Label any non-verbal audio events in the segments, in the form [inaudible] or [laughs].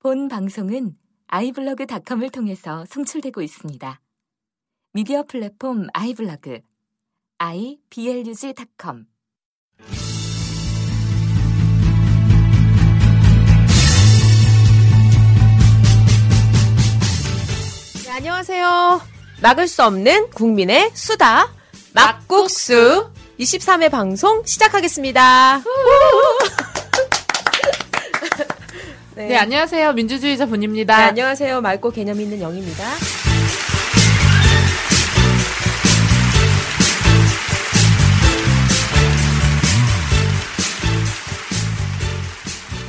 본 방송은 아이블로그닷컴을 통해서 송출되고 있습니다. 미디어 플랫폼 아이블로그 iblog.com 네, 안녕하세요. 막을 수 없는 국민의 수다 막국수 23회 방송 시작하겠습니다. 네, 안녕하세요. 민주주의자 네, 분입니다. 안녕하세요. 맑고 개념 있는 영입니다.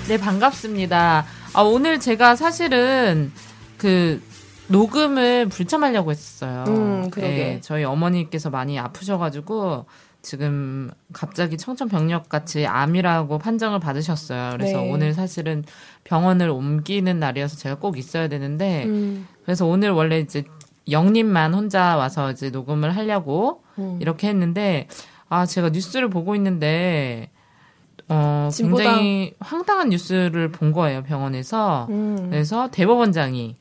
네, 반갑습니다. 아, 오늘 제가 사실은 그 녹음을 불참하려고 했었어요. 음, 그러게. 네, 저희 어머니께서 많이 아프셔가지고 지금 갑자기 청천벽력 같이 암이라고 판정을 받으셨어요. 그래서 네. 오늘 사실은 병원을 옮기는 날이어서 제가 꼭 있어야 되는데 음, 그래서 오늘 원래 이제 영님만 혼자 와서 이제 녹음을 하려고 음. 이렇게 했는데 아 제가 뉴스를 보고 있는데 어 진보당. 굉장히 황당한 뉴스를 본 거예요 병원에서 음. 그래서 대법원장이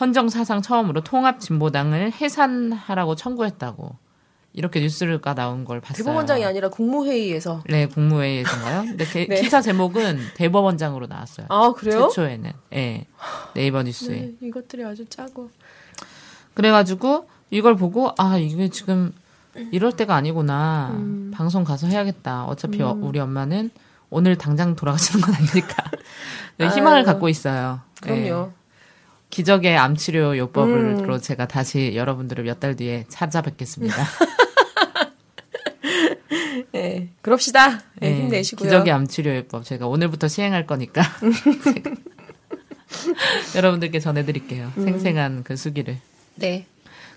헌정 사상 처음으로 통합 진보당을 해산하라고 청구했다고 이렇게 뉴스가 나온 걸 봤어요. 대법원장이 아니라 국무회의에서. 네 국무회의에서인가요? 근데 게- 네. 기사 제목은 대법원장으로 나왔어요. 아, 그래요? 최초에는 예 네이버 뉴스에. 네, 이것들이 아주 짜고. 그래가지고 이걸 보고 아 이게 지금 이럴 때가 아니구나 음. 방송 가서 해야겠다 어차피 어- 우리 엄마는 오늘 당장 돌아가시는 건 아니니까 [laughs] 네, 희망을 아유. 갖고 있어요. 그럼요. 네. 기적의 암치료 요법으로 음. 제가 다시 여러분들을 몇 달 뒤에 찾아뵙겠습니다. [laughs] 네, 그럽시다. 네, 네, 힘내시고요. 기적의 암치료 요법 제가 오늘부터 시행할 거니까 [laughs] 여러분들께 전해드릴게요. 음. 생생한 그 수기를. 네.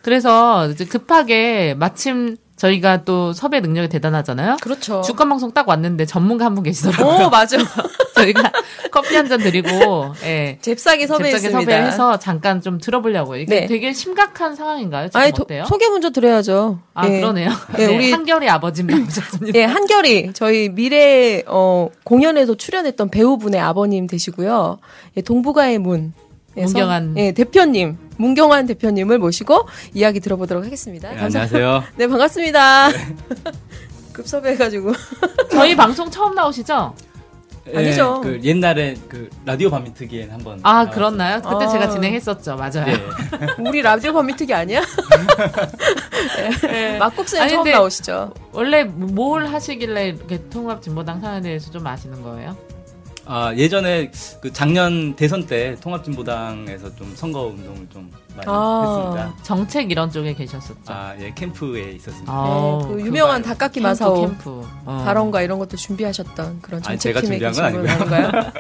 그래서 이제 급하게 마침 저희가 또 섭외 능력이 대단하잖아요. 그렇죠. 주간 방송 딱 왔는데 전문가 한 분 계시더라고요. 오, 맞아. [laughs] 저희가 커피 한 잔 드리고 예. 잽싸게 섭외했습니다. 잽싸게 섭외해서 잠깐 좀 들어보려고요. 이게 네. 되게 심각한 상황인가요? 지금 아니, 도- 어때요? 소개 먼저 드려야죠. 아 예. 그러네요. 네, 네, 우리- 한결이 아버님 나오셨습니다. 예, 한결이 저희 미래 어, 공연에도 출연했던 배우분의 아버님 되시고요. 예, 동북아의 문. 문경환. 예, 대표님, 문경환 대표님을 모시고 이야기 들어보도록 하겠습니다. 네, 안녕하세요. [laughs] 네, 반갑습니다. [laughs] 급섭해가지고. 저희 방송 처음 나오시죠? 아니죠. 그 옛날에 그 라디오 밤미트기엔 한번 아 나왔었어요. 그렇나요? 그때 아. 제가 진행했었죠. 맞아요. 네. [laughs] 우리 라디오 밤미특이 아니야? 예, 막국수에 아니, 처음 나오시죠. 원래 뭘 하시길래 이렇게 통합 진보당 사연에 대해서 좀 아시는 거예요? 아 예전에 그 작년 대선 때 통합진보당에서 좀 선거 운동을 좀 많이 아. 했습니다. 정책 이런 쪽에 계셨었죠. 아 예 캠프에 있었습니다. 아, 네, 그 유명한 말- 닭깎이 캠프, 마사오 캠프. 어. 발언과 이런 것도 준비하셨던 그런 아니, 제가 준비한 건분 아닌가요? [laughs]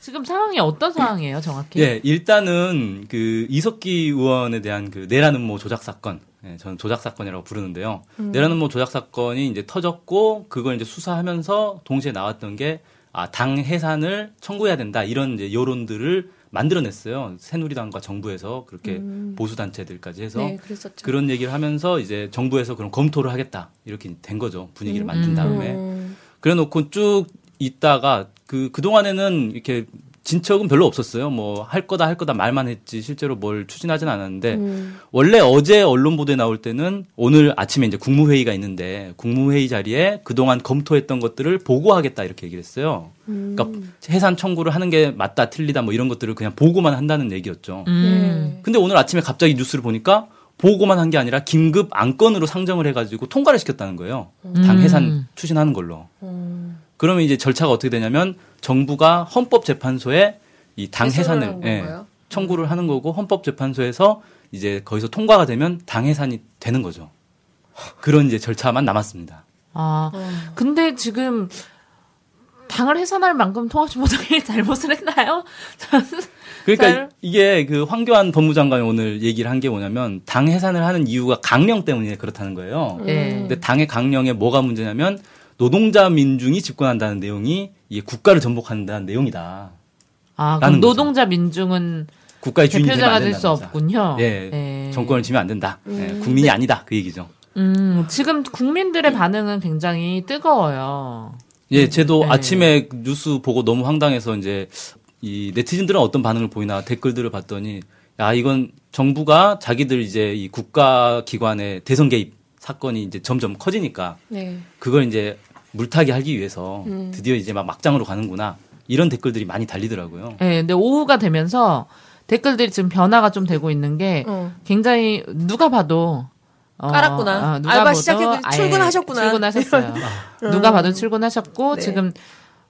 지금 상황이 어떤 상황이에요, 정확히? 예 일단은 그 이석기 의원에 대한 그 내란 음모 조작 사건. 예, 저는 조작 사건이라고 부르는데요. 음. 내란 음모 조작 사건이 이제 터졌고 그걸 이제 수사하면서 동시에 나왔던 게 아, 당 해산을 청구해야 된다 이런 이제 여론들을 만들어냈어요. 새누리당과 정부에서 그렇게 보수 단체들까지 해서 네, 그랬었죠. 그런 얘기를 하면서 이제 정부에서 그런 검토를 하겠다 이렇게 된 거죠 분위기를 만든 다음에 음. 그래놓고 쭉 있다가 그 그동안에는 이렇게 진척은 별로 없었어요. 뭐 할 거다 할 거다 말만 했지 실제로 뭘 추진하진 않았는데 음. 원래 어제 언론 보도에 나올 때는 오늘 아침에 이제 국무회의가 있는데 국무회의 자리에 그동안 검토했던 것들을 보고하겠다 이렇게 얘기를 했어요. 음. 그러니까 해산 청구를 하는 게 맞다 틀리다 뭐 이런 것들을 그냥 보고만 한다는 얘기였죠. 음. 근데 오늘 아침에 갑자기 뉴스를 보니까 보고만 한 게 아니라 긴급 안건으로 상정을 해가지고 통과를 시켰다는 거예요. 당 해산 추진하는 걸로. 음. 그러면 이제 절차가 어떻게 되냐면 정부가 헌법재판소에 이 당 해산을 예? 청구를 하는 거고 헌법재판소에서 이제 거기서 통과가 되면 당 해산이 되는 거죠. 그런 이제 절차만 남았습니다. 아, 어. 근데 지금 당을 해산할 만큼 통합진보당이 [laughs] 잘못을 했나요? 그러니까 잘- 이게 그 황교안 법무장관이 오늘 얘기를 한 게 뭐냐면 당 해산을 하는 이유가 강령 때문에 그렇다는 거예요. 예. 근데 당의 강령에 뭐가 문제냐면 노동자 민중이 집권한다는 내용이 이게 국가를 전복한다는 내용이다. 아, 그럼 거죠. 노동자 민중은 국가의 주인이 대표자가 안될수 거죠. 없군요. 예, 예. 정권을 쥐면 안 된다. 예, 음. 국민이 아니다 그 얘기죠. 음, 지금 국민들의 반응은 굉장히 뜨거워요. 예, 쟤도 네. 아침에 뉴스 보고 너무 황당해서 이제 이 네티즌들은 어떤 반응을 보이나 댓글들을 봤더니 야 이건 정부가 자기들 이제 이 국가 기관의 대선 개입 사건이 이제 점점 커지니까 네. 그걸 이제 물타기 하기 위해서 음. 드디어 이제 막 막장으로 가는구나 이런 댓글들이 많이 달리더라고요. 예, 근데 오후가 되면서 댓글들이 지금 변화가 좀 되고 있는 게 어. 굉장히 누가 봐도 어, 깔았구나. 어, 누가 알바 아예 출근하셨구나. 출근하셨어요. [laughs] 누가 봐도 출근하셨고 네. 지금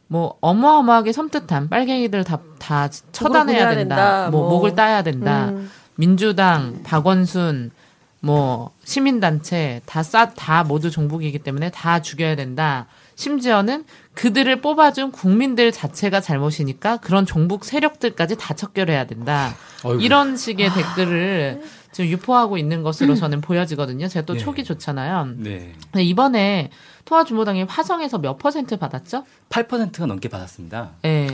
뭐 어마어마하게 섬뜩한 빨갱이들 다 다 처단해야 된다. 된다. 뭐, 뭐. 목을 따야 된다. 음. 민주당, 박원순, 뭐 시민단체 다싸다 모두 종북이기 때문에 다 죽여야 된다. 심지어는 그들을 뽑아준 국민들 자체가 잘못이니까 그런 종북 세력들까지 다 척결해야 된다. 어이구. 이런 식의 댓글을 지금 유포하고 있는 것으로 저는 보여지거든요. 제가 또 예. 촉이 좋잖아요. 네, 이번에 통합진보당이 화성에서 몇 퍼센트 받았죠? 8%가 넘게 받았습니다. 예.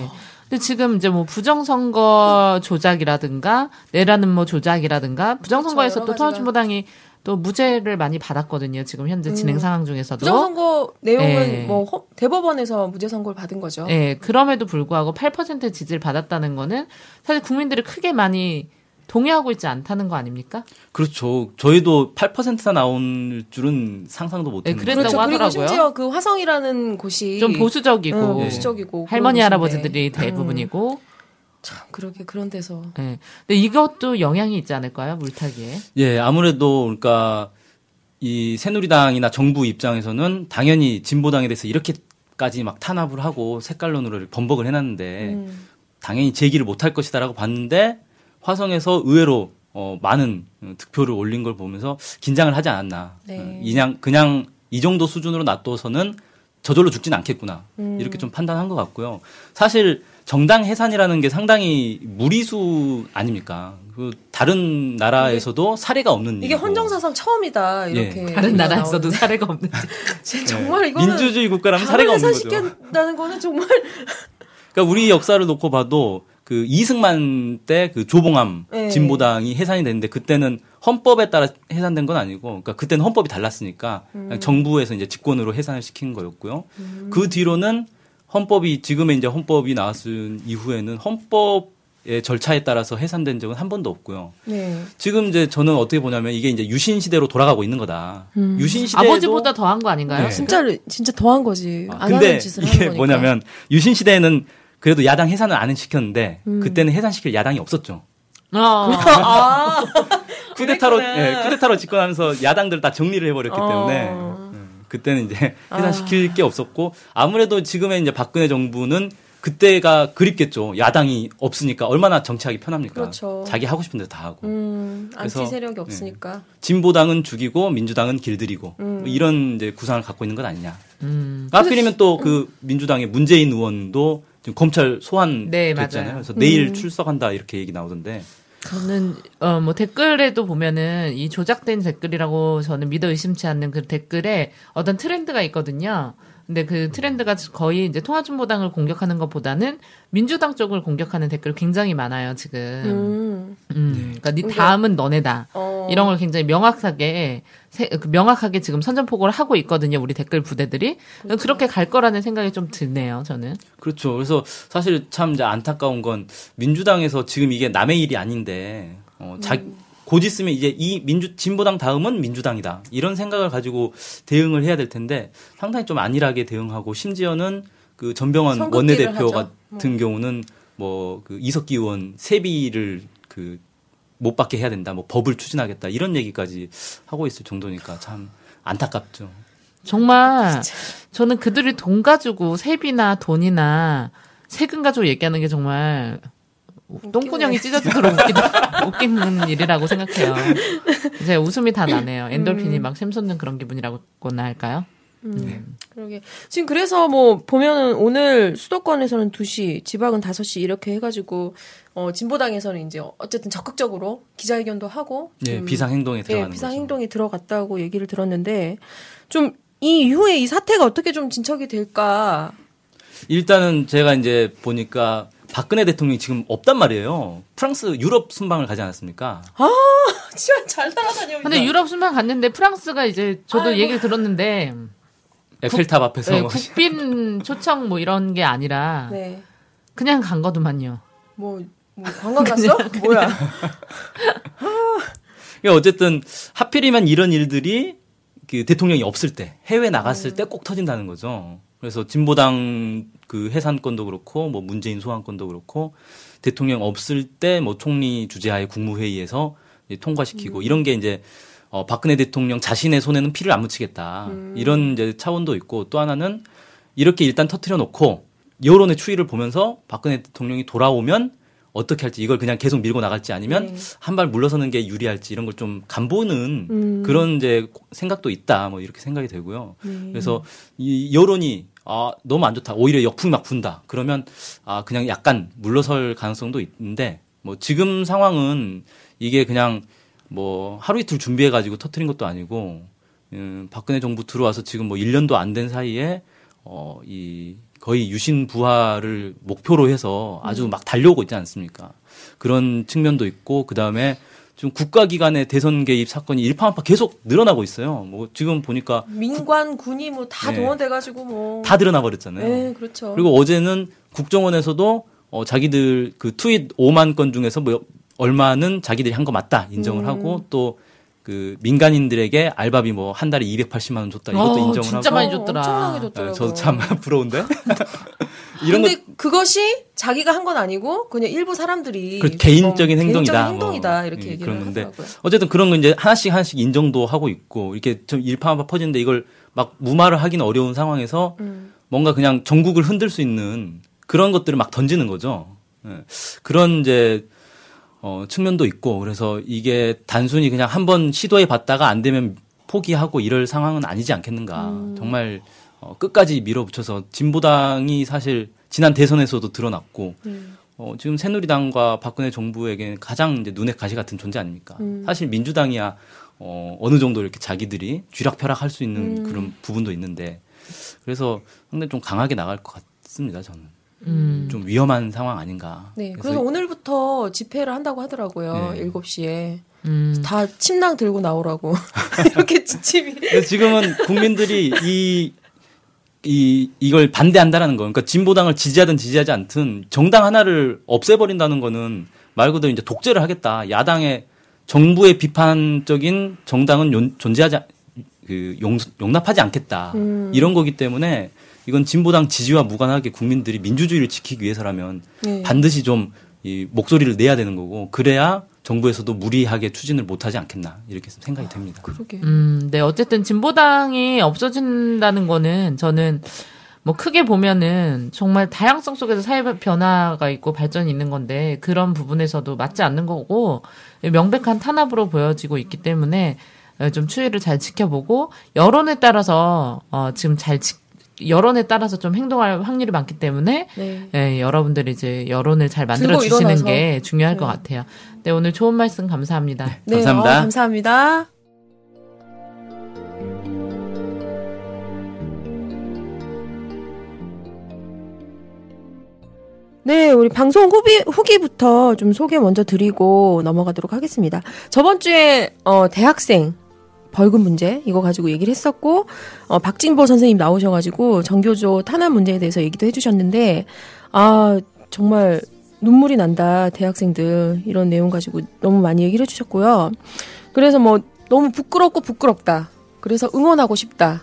근데 지금 이제 뭐 부정선거 조작이라든가 내라는 뭐 조작이라든가 부정선거에서 그렇죠, 또. 통합진보당이 또 무죄를 많이 받았거든요. 지금 현재 진행 상황 중에서도. 부정선거 내용은 예. 뭐 허- 대법원에서 무죄 선고를 받은 거죠. 예, 그럼에도 불구하고 8% 지지를 받았다는 거는 사실 국민들이 크게 많이 동의하고 있지 않다는 거 아닙니까? 그렇죠. 저희도 8%나 나올 줄은 상상도 네, 못했는데. 그랬다고 그렇죠. 그리고 하더라고요. 심지어 그 화성이라는 곳이 좀 보수적이고 어, 보수적이고 할머니. 할아버지들이 대부분이고 참 그러게 그런 데서 예. 근데 이것도 영향이 있지 않을까요? 물타기에. 예, 아무래도 그러니까 이 새누리당이나 정부 입장에서는 당연히 진보당에 대해서 이렇게까지 막 탄압을 하고 색깔론으로 번복을 해놨는데 음. 당연히 제기를 못할 것이다라고 봤는데 화성에서 의외로 어, 많은 어, 득표를 올린 걸 보면서 긴장을 하지 않았나. 네. 어, 그냥 그냥 이 정도 수준으로 놔둬서는 저절로 죽진 않겠구나. 음. 이렇게 좀 판단한 것 같고요. 사실 정당 해산이라는 게 상당히 무리수 아닙니까? 그 다른 나라에서도 사례가 없는 이게 일이고. 헌정사상 처음이다 이렇게 예. 다른 나라에서도 나오는데. 사례가. 진짜 예. [laughs] 정말 이거는 민주주의 국가라면 사례가 없는 거죠. 해산시킨다는 거는 정말 [laughs] 그러니까 우리 역사를 놓고 봐도 그 이승만 때 그 조봉암 네. 진보당이 해산이 됐는데 그때는 헌법에 따라 해산된 건 아니고 그러니까 그때는 헌법이 달랐으니까 그냥 정부에서 이제 직권으로 해산을 시킨 거였고요. 그 뒤로는 헌법이 지금의 이제 헌법이 나왔을 이후에는 헌법의 절차에 따라서 해산된 적은 한 번도 없고요. 네. 지금 이제 저는 어떻게 보냐면 이게 이제 유신 시대로 돌아가고 있는 거다. 유신 시대 아버지보다 더한 거 아닌가요? 네. 진짜 진짜 더한 거지 아, 안 근데 하는 짓을 하는 이게 거니까. 뭐냐면 유신 시대에는 그래도 야당 해산을 안 시켰는데 음. 그때는 해산시킬 야당이 없었죠. 어. 아 [laughs] 쿠데타로. 예, 쿠데타로 집권하면서 야당들 다 정리를 해버렸기 어. 때문에 음, 그때는 이제 해산시킬 게 없었고 아무래도 지금의 이제 박근혜 정부는 그때가 그립겠죠. 야당이 없으니까 얼마나 정치하기 편합니까? 그렇죠. 자기 하고 싶은 대로 다 하고. 음, 그래서, 안티 세력이 없으니까 진보당은 죽이고 민주당은 길들이고 음. 뭐 이런 이제 구상을 갖고 있는 건 아니냐. 음. 하필이면 또 그 민주당의 문재인 의원도 지금 검찰 소환 네, 됐잖아요. 맞아요. 그래서 내일 음. 출석한다 이렇게 얘기 나오던데. 저는 어 뭐 댓글에도 보면은 이 조작된 댓글이라고 저는 믿어 의심치 않는 그 댓글에 어떤 트렌드가 있거든요. 근데 그 트렌드가 거의 이제 통합진보당을 공격하는 것보다는 민주당 쪽을 공격하는 댓글 굉장히 많아요 지금. 음. 음, 그러니까 네 다음은 너네다. 어. 이런 걸 굉장히 명확하게 세- 그 명확하게 지금 선전포고를 하고 있거든요 우리 댓글 부대들이 그렇죠. 그렇게갈 거라는 생각이 좀 드네요 저는 그렇죠. 그래서 사실 참 이제 안타까운 건 민주당에서 지금 이게 남의 일이 아닌데 어, 자, 음. 곧 있으면 이제 이 민주 진보당 다음은 민주당이다. 이런 생각을 가지고 대응을 해야 될 텐데 상당히 좀 안일하게 대응하고 심지어는 그 전병헌 원내대표 하죠. 같은 경우는 뭐 그 이석기 의원 세비를 그 못 받게 해야 된다, 뭐 법을 추진하겠다. 이런 얘기까지 하고 있을 정도니까 참 안타깝죠. 정말 [laughs] 저는 그들이 돈 가지고 세비나 돈이나 세금 가지고 얘기하는 게 정말 똥구녕이 [laughs] 찢어지도록 웃기다, 웃기는 일이라고 생각해요. 이제 웃음이 다 나네요. 엔돌핀이 막 샘솟는 그런 기분이라고나 할까요? 그러게. 지금 그래서 뭐 보면은 오늘 수도권에서는 2시, 지방은 5시 이렇게 해가지고 어 진보당에서는 이제 어쨌든 적극적으로 기자회견도 하고 예, 좀 비상 행동에 예, 들어가는 비상. 행동이 들어갔다고 얘기를 들었는데 좀 이 이후에 이 사태가 어떻게 좀 진척이 될까? 일단은 제가 이제 보니까 박근혜 대통령이 지금 없단 말이에요. 프랑스 유럽 순방을 가지 않았습니까? 진짜 잘 따라다녀. 근데 유럽 순방 갔는데 프랑스가 이제 저도 아이고. 얘기를 들었는데 에펠탑 앞에서 네, 국빈 초청 뭐 이런 게 아니라 네. 그냥 간 거더만요. 뭐, 뭐 관광 갔어? 뭐야? 그러니까 어쨌든 하필이면 이런 일들이 그 대통령이 없을 때 해외 나갔을 때꼭 터진다는 거죠. 그래서 진보당 그 해산권도 그렇고 뭐 문재인 소환권도 그렇고 대통령 없을 때 뭐 총리 주재하에 국무회의에서 이제 통과시키고 이런 게 이제 어 박근혜 대통령 자신의 손에는 피를 안 묻히겠다. 이런 이제 차원도 있고 또 하나는 이렇게 일단 터트려 놓고 여론의 추이를 보면서 박근혜 대통령이 돌아오면 어떻게 할지 이걸 그냥 계속 밀고 나갈지 아니면 네. 한발 물러서는 게 유리할지 이런 걸 좀 간보는 음. 그런 이제 생각도 있다 뭐 이렇게 생각이 되고요. 네. 그래서 이 여론이 아 너무 안 좋다 오히려 역풍이 막 분다 그러면 아 그냥 약간 물러설 가능성도 있는데 뭐 지금 상황은 이게 그냥 뭐 하루 이틀 준비해 가지고 터트린 것도 아니고 음, 박근혜 정부 들어와서 지금 뭐 1년도 안 된 사이에 어, 이 거의 유신 부활을 목표로 해서 아주 막 달려오고 있지 않습니까? 그런 측면도 있고 그 다음에 지금 국가기관의 대선 개입 사건이 일파만파 계속 늘어나고 있어요. 뭐 지금 보니까 민관 군이 뭐다 네. 동원돼가지고 뭐. 다 드러나 버렸잖아요. 네, 그렇죠. 그리고 어제는 국정원에서도 어, 자기들 그 트윗 5만 건 중에서 뭐 얼마는 자기들이 한 거 맞다 인정을 음. 하고 또 그 민간인들에게 알바비 뭐 한 달에 280만 원 줬다 이것도 어, 인정을 진짜 하고 많이 줬더라. 엄청나게 네, 줬더라고요. 저도 참 [laughs] 부러운데 [laughs] 이런 거 근데 그것이 자기가 한 건 아니고 그냥 일부 사람들이 그 개인적인 뭐 행동이다. 개인적인 행동이다 뭐, 이렇게 예, 얘기를 그러는데 하더라고요. 어쨌든 그런 거 이제 하나씩 하나씩 인정도 하고 있고 이렇게 좀 일파만파 퍼지는데 이걸 막 무마를 하기는 어려운 상황에서 음. 뭔가 그냥 전국을 흔들 수 있는 그런 것들을 막 던지는 거죠. 예. 그런 이제 어, 측면도 있고 그래서 이게 단순히 그냥 한번 시도해 봤다가 안 되면 포기하고 이럴 상황은 아니지 않겠는가. 음. 정말 어, 끝까지 밀어붙여서 진보당이 사실 지난 대선에서도 드러났고 음. 어, 지금 새누리당과 박근혜 정부에게 가장 이제 눈에 가시 같은 존재 아닙니까? 음. 사실 민주당이야 어, 어느 정도 이렇게 자기들이 쥐락펴락할 수 있는 음. 그런 부분도 있는데 그래서 상당히 좀 강하게 나갈 것 같습니다. 저는 음. 좀 위험한 상황 아닌가. 네, 그래서 오늘부터 집회를 한다고 하더라고요. 네. 7시에. 음. 다 침낭 들고 나오라고. [laughs] 이렇게 지침이. 지금은 국민들이 이, 이, 이걸 반대한다라는 거. 그러니까 진보당을 지지하든 지지하지 않든 정당 하나를 없애버린다는 거는 말 그대로 이제 독재를 하겠다. 야당의 정부의 비판적인 정당은 용- 존재하지, 않- 그, 용, 용납하지 않겠다. 음. 이런 거기 때문에 이건 진보당 지지와 무관하게 국민들이 민주주의를 지키기 위해서라면 네. 반드시 좀 이 목소리를 내야 되는 거고 그래야 정부에서도 무리하게 추진을 못하지 않겠나 이렇게 생각이 됩니다. 그러게. 음, 네, 어쨌든 진보당이 없어진다는 거는 저는 뭐 크게 보면은 정말 다양성 속에서 사회 변화가 있고 발전이 있는 건데 그런 부분에서도 맞지 않는 거고 명백한 탄압으로 보여지고 있기 때문에 어, 좀 추이를 잘 지켜보고 여론에 따라서 어, 지금 잘 지, 여론에 따라서 좀 행동할 확률이 많기 때문에 네. 예, 여러분들이 이제 여론을 잘 만들어 주시는. 게 중요할 것 네. 같아요. 네, 오늘 좋은 말씀 감사합니다. 네, 감사합니다. 어, 감사합니다. 네, 우리 방송 후기, 후기부터 좀 소개 먼저 드리고 넘어가도록 하겠습니다. 저번 주에, 어, 대학생 벌금 문제, 이거 가지고 얘기를 했었고, 어, 박진보 선생님 나오셔가지고 정교조 탄압 문제에 대해서 얘기도 해주셨는데, 아, 정말 눈물이 난다, 대학생들. 이런 내용 가지고 너무 많이 얘기를 해주셨고요. 그래서 뭐, 너무 부끄럽고 부끄럽다. 그래서 응원하고 싶다.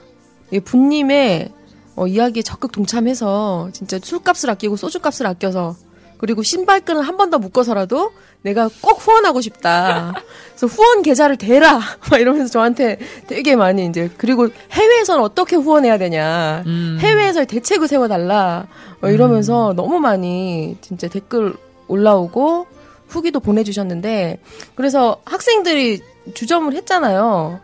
이 분님의 어, 이야기에 적극 동참해서 진짜 술값을 아끼고 소주값을 아껴서 그리고 신발끈을 한 번 더 묶어서라도 내가 꼭 후원하고 싶다. 그래서 후원 계좌를 대라. [laughs] 막 이러면서 저한테 되게 많이 이제 그리고 해외에서는 어떻게 후원해야 되냐. 음. 해외에서 대책을 세워달라. 어, 이러면서 너무 많이 진짜 댓글 올라오고 후기도 보내주셨는데 그래서 학생들이 주점을 했잖아요.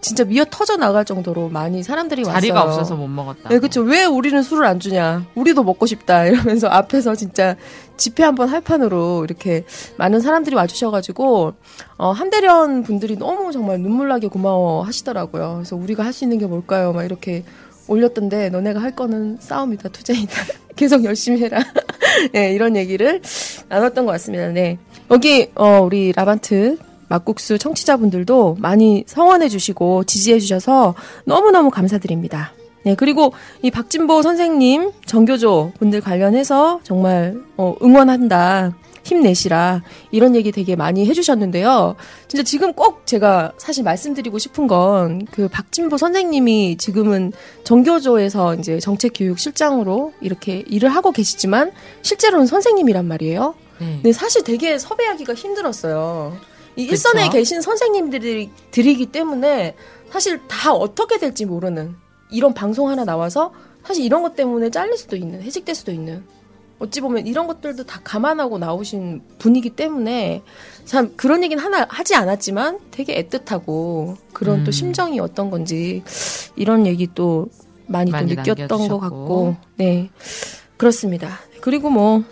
진짜 미어 터져 나갈 정도로 많이 사람들이 자리가 왔어요. 없어서 못 먹었다. 네, 그쵸. 왜 우리는 술을 안 주냐. 우리도 먹고 싶다. [laughs] 이러면서 앞에서 진짜 집회 한번 할 판으로 이렇게 많은 사람들이 와주셔가지고, 어, 한대련 분들이 너무 정말 눈물나게 고마워 하시더라고요. 그래서 우리가 할 수 있는 게 뭘까요? 막 이렇게 올렸던데, 너네가 할 거는 싸움이다, 투쟁이다. [laughs] 계속 열심히 해라. [laughs] 네, 이런 얘기를 나눴던 것 같습니다. 네. 여기, 어, 우리 라반트 막국수 청취자분들도 많이 성원해 주시고 지지해 주셔서 너무너무 감사드립니다. 네, 그리고 이 박진보 선생님, 정교조 분들 관련해서 정말 어, 응원한다. 힘내시라. 이런 얘기 되게 많이 해주셨는데요. 진짜 지금 꼭 제가 사실 말씀드리고 싶은 건 그 박진보 선생님이 지금은 정교조에서 이제 정책교육실장으로 이렇게 일을 하고 계시지만 실제로는 선생님이란 말이에요. 네. 근데 사실 되게 섭외하기가 힘들었어요. 이 일선에 그쵸? 계신 선생님들이 들이기 때문에 사실 다 어떻게 될지 모르는 이런 방송 하나 나와서 사실 이런 것 때문에 잘릴 수도 있는 해직될 수도 있는 어찌 보면 이런 것들도 다 감안하고 나오신 분이기 때문에 참 그런 얘기는 하나 하지 않았지만 되게 애틋하고 그런 음. 또 심정이 어떤 건지 이런 얘기 또 많이, 많이 또 느꼈던 것 남겨주셨고. 같고 네 그렇습니다. 그리고 뭐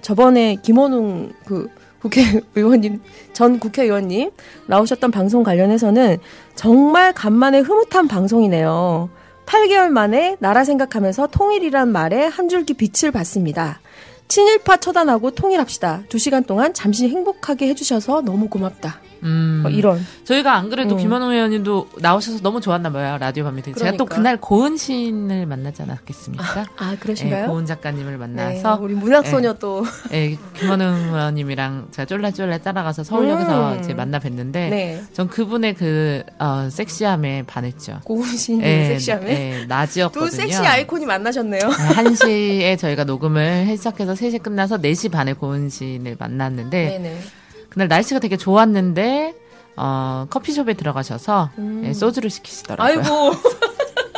저번에 김원웅 그 국회의원님 [laughs] 전 국회의원님 나오셨던 방송 관련해서는 정말 간만에 흐뭇한 방송이네요. 8개월 만에 나라 생각하면서 통일이란 말에 한 줄기 빛을 봤습니다. 친일파 처단하고 통일합시다. 두 시간 동안 잠시 행복하게 해주셔서 너무 고맙다. 음. 뭐 이런. 저희가 안 그래도 음. 김원웅 의원님도 나오셔서 너무 좋았나 봐요. 라디오 밤미팅. 제가 또 그러니까. 그날 고은 시인을 만나지 않았겠습니까? 아 예, 그러신가요? 고은 작가님을 네, 만나서 우리 문학 소녀 또 예, 김원웅 의원님이랑 제가 쫄래쫄래 따라가서 서울역에서 음. 이제 만나 뵀는데 네. 전 그분의 그 어, 섹시함에 반했죠. 고은 시인의 예, 섹시함에 예, 낮이었거든요. 또 섹시 아이콘이 만나셨네요. 1시에 저희가 녹음을 시작해서 3시 끝나서 4시 반에 고은 시인을 만났는데 네네. 그날 날씨가 되게 좋았는데 어, 커피숍에 들어가셔서 음. 예, 소주를 시키시더라고요. 아이고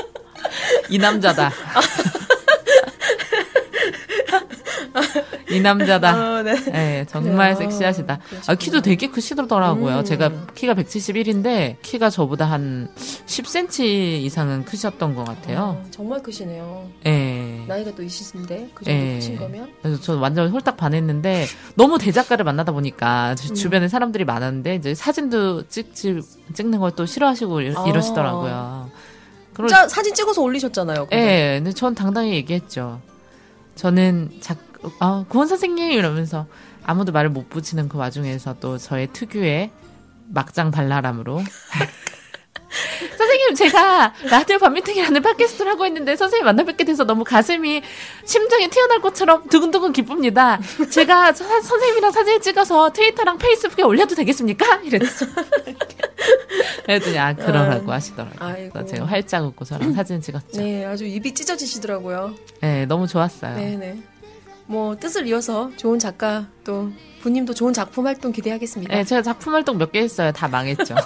[laughs] 이 남자다. [laughs] 이 남자다. [laughs] 어, 네. 예, 정말 그래요. 섹시하시다. 아. 키도 되게 크시더라고요. 음. 제가 키가 171인데 키가 저보다 한 10cm 이상은 크셨던 것 같아요. 어, 정말 크시네요. 예. 나이가 또 있으신데 그 정도 예. 크신 거면 그래서 저 완전 홀딱 반했는데 너무 대작가를 만나다 보니까 음. 주- 주변에 사람들이 많았는데 이제 사진도 찍지 찍는 걸 또 싫어하시고 이- 아. 이러시더라고요. 그러- 진짜 사진 찍어서 올리셨잖아요. 근데. 예, 근데 전 당당히 얘기했죠. 저는 작, 아, 구원 선생님 이러면서 아무도 말을 못 붙이는 그 와중에서 또 저의 특유의 막장 발랄함으로. [laughs] 선생님, 제가 라디오 밤미팅이라는 팟캐스트를 하고 있는데 선생님 만나 뵙게 돼서 너무 가슴이 심장이 튀어날 것처럼 두근두근 기쁩니다. 제가 서- 선생님이랑 사진을 찍어서 트위터랑 페이스북에 올려도 되겠습니까? 이랬죠. [laughs] 그랬더니 아 그러라고 하시더라고요. 아이고. 그래서 제가 활짝 웃고 저랑 사진 찍었죠. 네, 아주 입이 찢어지시더라고요. 네, 너무 좋았어요. 네네. 뭐 뜻을 이어서 좋은 작가 또 부님도 좋은 작품 활동 기대하겠습니다. 네, 제가 작품 활동 몇 개 했어요. 다 망했죠. [laughs]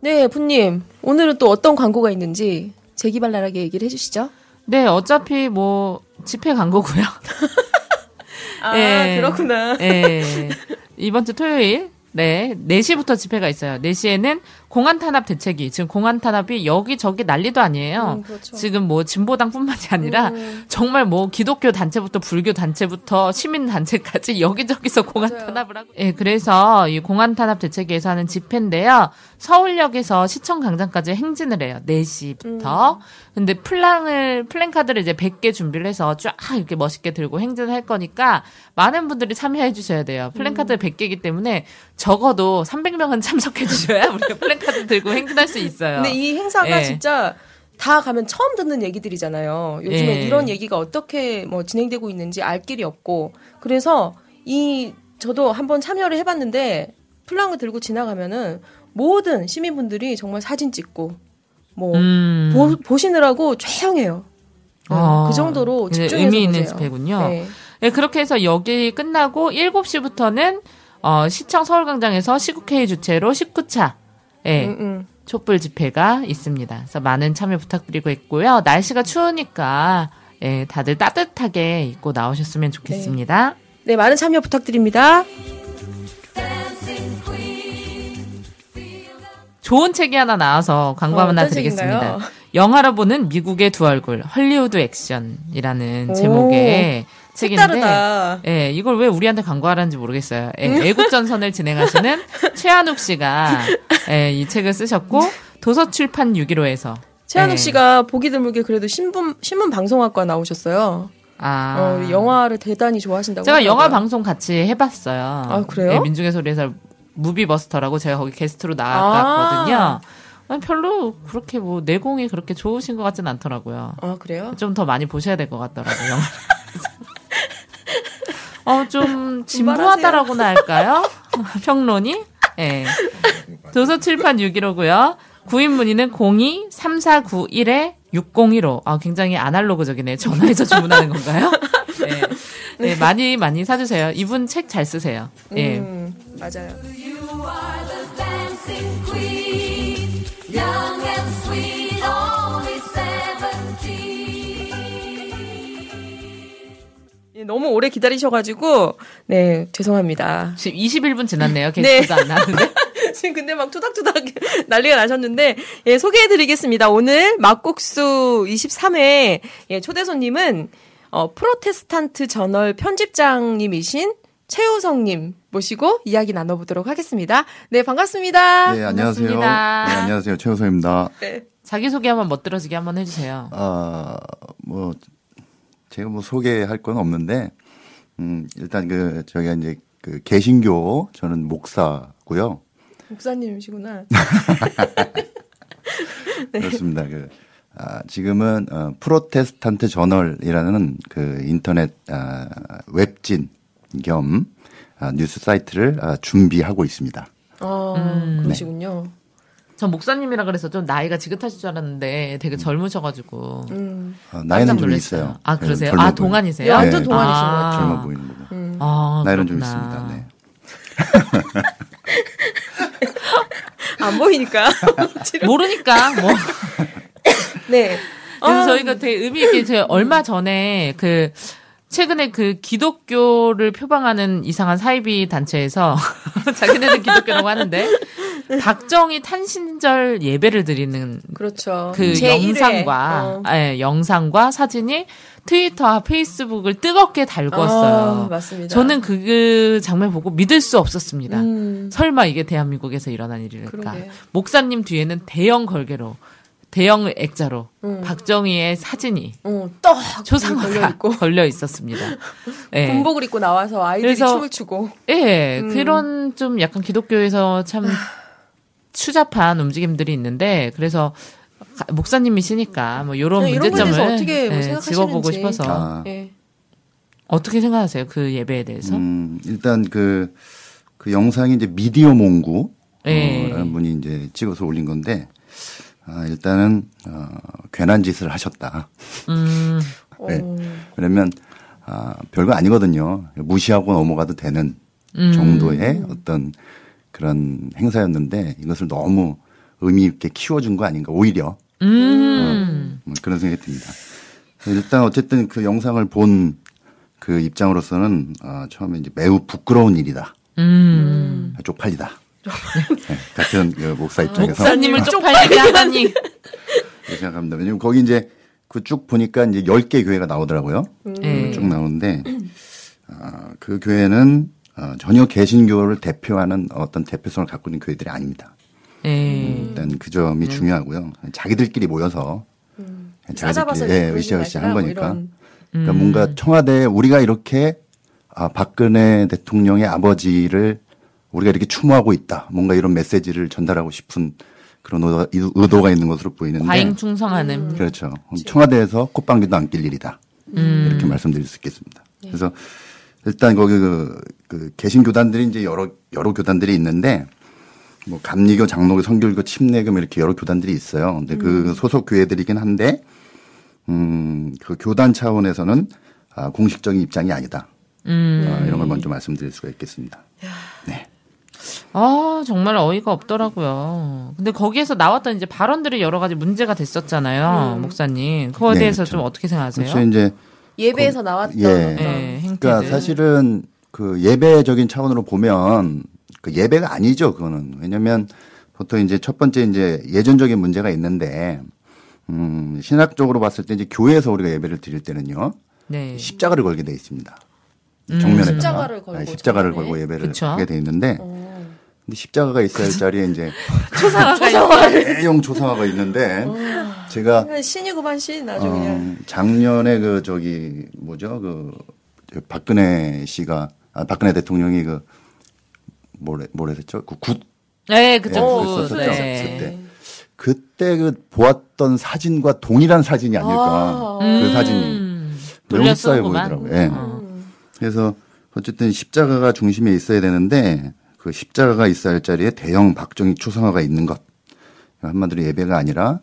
네, 부님 오늘은 또 어떤 광고가 있는지 재기발랄하게 얘기를 해주시죠. 네, 어차피 뭐 집회 간 거고요. [laughs] 아 예. 그렇구나. 네, 이번 주 토요일 네, 4시부터 집회가 있어요. 4시에는 공안 탄압 대책이 지금 공안 탄압이 여기저기 난리도 아니에요. 음, 그렇죠. 지금 뭐 진보당뿐만이 아니라 음. 정말 뭐 기독교 단체부터 불교 단체부터 시민 단체까지 [laughs] 여기저기서 공안 맞아요. 탄압을 하고. 예, 그래서 이 공안 탄압 대책위에서 하는 집회인데요. 서울역에서 시청 광장까지 행진을 해요. 4시부터. 음. 근데 플랑을 플랜카드를 이제 100개 준비를 해서 쫙 이렇게 멋있게 들고 행진을 할 거니까 많은 분들이 참여해 주셔야 돼요. 플랜카드 음. 100개이기 때문에 적어도 300명은 [laughs] 참석해 주셔야 우리가 플랜 카드 들고 행진할 수 있어요. 근데 이 행사가 예. 진짜 다 가면 처음 듣는 얘기들이잖아요. 요즘에 예. 이런 얘기가 어떻게 뭐 진행되고 있는지 알 길이 없고 그래서 이 저도 한번 참여를 해봤는데 플랑을 들고 지나가면은 모든 시민분들이 정말 사진 찍고 뭐 음. 보, 시느라고 조용해요. 네, 아, 그 정도로 굉장히 집중해서 의미 있는 보세요. 집회군요. 네. 네, 그렇게 해서 여기 끝나고 7시부터는 어, 시청 서울광장에서 시국회의 주최로 19차 예, 음, 음. 촛불 집회가 있습니다. 그래서 많은 참여 부탁드리고 있고요. 날씨가 추우니까 예, 다들 따뜻하게 입고 나오셨으면 좋겠습니다. 네, 많은 참여 부탁드립니다. 좋은 책이 하나 나와서 광고 어, 하나 드리겠습니다. 책인가요? 영화로 보는 미국의 두 얼굴 헐리우드 액션이라는 오, 제목의 책인데. 예, 이걸 왜 우리한테 광고하라는지 모르겠어요. 예, 애국전선을 진행하시는 [laughs] 최한욱 씨가 예, 이 책을 쓰셨고 도서출판 615에서 최한욱 네. 씨가 보기 드물게 그래도 신문 신문 방송학과 나오셨어요. 아 어, 영화를 대단히 좋아하신다고. 제가 영화 하더라고요. 방송 같이 해봤어요. 아, 그래요? 예, 민중의 소리에서 무비버스터라고 제가 거기 게스트로 나갔거든요. 아. 아니, 별로 그렇게 뭐 내공이 그렇게 좋으신 것 같진 않더라고요. 아 그래요? 좀 더 많이 보셔야 될 것 같더라고요. [laughs] 어, 좀 [laughs] 진부하다라고나 할까요? [laughs] 평론이? 예. 도서출판 615고요. 구인 문의는 02-3491에 6015. 아, 굉장히 아날로그적이네. 전화해서 주문하는 건가요? 네. [laughs] 네, 많이, 많이 사주세요. 이분 책 잘 쓰세요. 예. 음, 맞아요. 예, 너무 오래 기다리셔가지고 네 죄송합니다. 지금 21분 지났네요. 게스트도 안 나왔는데. [laughs] 지금 근데 막 투닥투닥 [laughs] 난리가 나셨는데 예 소개해드리겠습니다. 오늘 막국수 23회 예, 초대 손님은 어, 프로테스탄트 저널 편집장님이신 최우성님 모시고 이야기 나눠보도록 하겠습니다. 네 반갑습니다. 네, 안녕하세요. 네, 반갑습니다. 안녕하세요. 최우성입니다. 네. 자기소개 한번 멋들어지게 한번 해주세요. 아, 뭐, 제가 뭐 소개할 건 없는데, 음, 일단 그, 저희가 이제 그 개신교, 저는 목사고요. 목사님이시구나. [laughs] 네. 그렇습니다. 그, 아, 지금은, 어, 프로테스탄트 저널이라는 그 인터넷, 아, 웹진 겸, 아, 뉴스 사이트를 아, 준비하고 있습니다. 아 음. 그러시군요. 전 목사님이라 그래서 좀 나이가 지긋하실 줄 알았는데 되게 젊으셔가지고 음. 어, 나이는 좀. 있어요. 아 네, 그러세요? 아. 동안이세요? 완전 네. 동안이신 것 아. 같아요. 젊어 보이는 거고. 아, 나이는 좀 그렇구나. 있습니다. 네. [laughs] 안 보이니까. [laughs] [laughs] 모르니까 뭐. 네. 그래서 아, 저희가 되게 의미 있게 제가 얼마 전에 그 최근에 그 기독교를 표방하는 이상한 사이비 단체에서 자기네들 기독교라고 하는데 [laughs] 박정희 탄신절 예배를 드리는 그렇죠. 그 제1회. 영상과 어. 예, 영상과 사진이 트위터와 페이스북을 뜨겁게 달궜어요. 아, 맞습니다. 저는 그 장면 보고 믿을 수 없었습니다. 음, 설마 이게 대한민국에서 일어난 일일까? 그러게. 목사님 뒤에는 대형 걸개로 대형 액자로 음. 박정희의 사진이 어, 떡 초상화가 걸려 있고 [laughs] 걸려 있었습니다. 예. 군복을 입고 나와서 아이들이 그래서- 춤을 추고. 예, 음. 그런 좀 약간 기독교에서 참 추잡한 움직임들이 있는데 그래서 가- 목사님이시니까 뭐 이런 이런 거에 문제점을 대해서 어떻게 뭐 예, 생각하시는지. 짚어보고 싶어서 아. 예. 어떻게 생각하세요 그 예배에 대해서? 음, 일단 그, 그 영상이 이제 미디어 몽구. 예. 어, 라는 분이 이제 찍어서 올린 건데, 아, 일단은, 어, 괜한 짓을 하셨다. 음, [laughs] 네. 어, 그러면, 아, 별거 아니거든요. 무시하고 넘어가도 되는 음. 정도의 어떤 그런 행사였는데, 이것을 너무 의미 있게 키워준 거 아닌가, 오히려. 음, 뭐 그런 생각이 듭니다. 일단 어쨌든 그 영상을 본 그 입장으로서는 어, 처음에 이제 매우 부끄러운 일이다. 음. 쪽팔리다. 네, 같은 그 목사 입장에서 목사님을 쪽팔리게 하다니. 생각합니다. 왜냐면 거기 이제 그 쭉 보니까 이제 10개 교회가 나오더라고요. 예. 쭉 나오는데 어, 그 교회는 어, 전혀 개신교를 대표하는 어떤 대표성을 갖고 있는 교회들이 아닙니다. 예. 일단 그 점이 중요하고요. 자기들끼리 모여서 싸잡아서 자기들끼리 예, 으쌰으쌰 한뭐 거니까. 이런. 그러니까 음. 뭔가 청와대에 우리가 이렇게 아, 박근혜 대통령의 아버지를 우리가 이렇게 추모하고 있다. 뭔가 이런 메시지를 전달하고 싶은 그런 의도, 의도가 있는 것으로 보이는데. 과잉 충성하는. 그렇죠. 청와대에서 콧방귀도 안 낄 일이다. 음. 이렇게 말씀드릴 수 있겠습니다. 그래서 일단 거기 그, 그 개신 교단들이 이제 여러 여러 교단들이 있는데 뭐 감리교, 장로교, 성결교, 침례교 뭐 이렇게 여러 교단들이 있어요. 근데 그 소속 교회들이긴 한데 음, 그 교단 차원에서는 아, 공식적인 입장이 아니다. 음. 아, 이런 걸 먼저 말씀드릴 수가 있겠습니다. 아, 정말 어이가 없더라고요. 근데 거기에서 나왔던 이제 발언들이 여러 가지 문제가 됐었잖아요, 목사님. 그거에 네, 대해서 그렇죠. 좀 어떻게 생각하세요? 그래서 이제 예배에서 나왔던 예. 어떤 예, 행태들. 그러니까 사실은 그 예배적인 차원으로 보면 그 예배가 아니죠. 그거는 왜냐하면 보통 이제 첫 번째 이제 예전적인 문제가 있는데 음, 신학적으로 봤을 때 이제 교회에서 우리가 예배를 드릴 때는요. 네. 십자가를 걸게 돼 있습니다. 음. 정면에다가 십자가를 걸고 네, 십자가를 정면에. 걸고 예배를 그쵸. 하게 돼 있는데 근데 십자가가 있어야 할 자리에 이제 [laughs] 초상화가 있어. 대형 초상화가 있는데 제가 그냥 신이구만 신 아주 그냥. 어, 작년에 그 저기 뭐죠 그 박근혜 씨가 아, 박근혜 대통령이 그 뭐래 뭐래 했죠 그굿 네, 그쵸. 예, 굿. 그랬었죠. 네. 그때. 그때 그 보았던 사진과 동일한 사진이 아닐까 그 사진이 음, 너무 쓰는구만. 보이더라고요. 예. 어. 그래서 어쨌든 십자가가 중심에 있어야 되는데 그 십자가가 있어야 할 자리에 대형 박정희 초상화가 있는 것 한마디로 예배가 아니라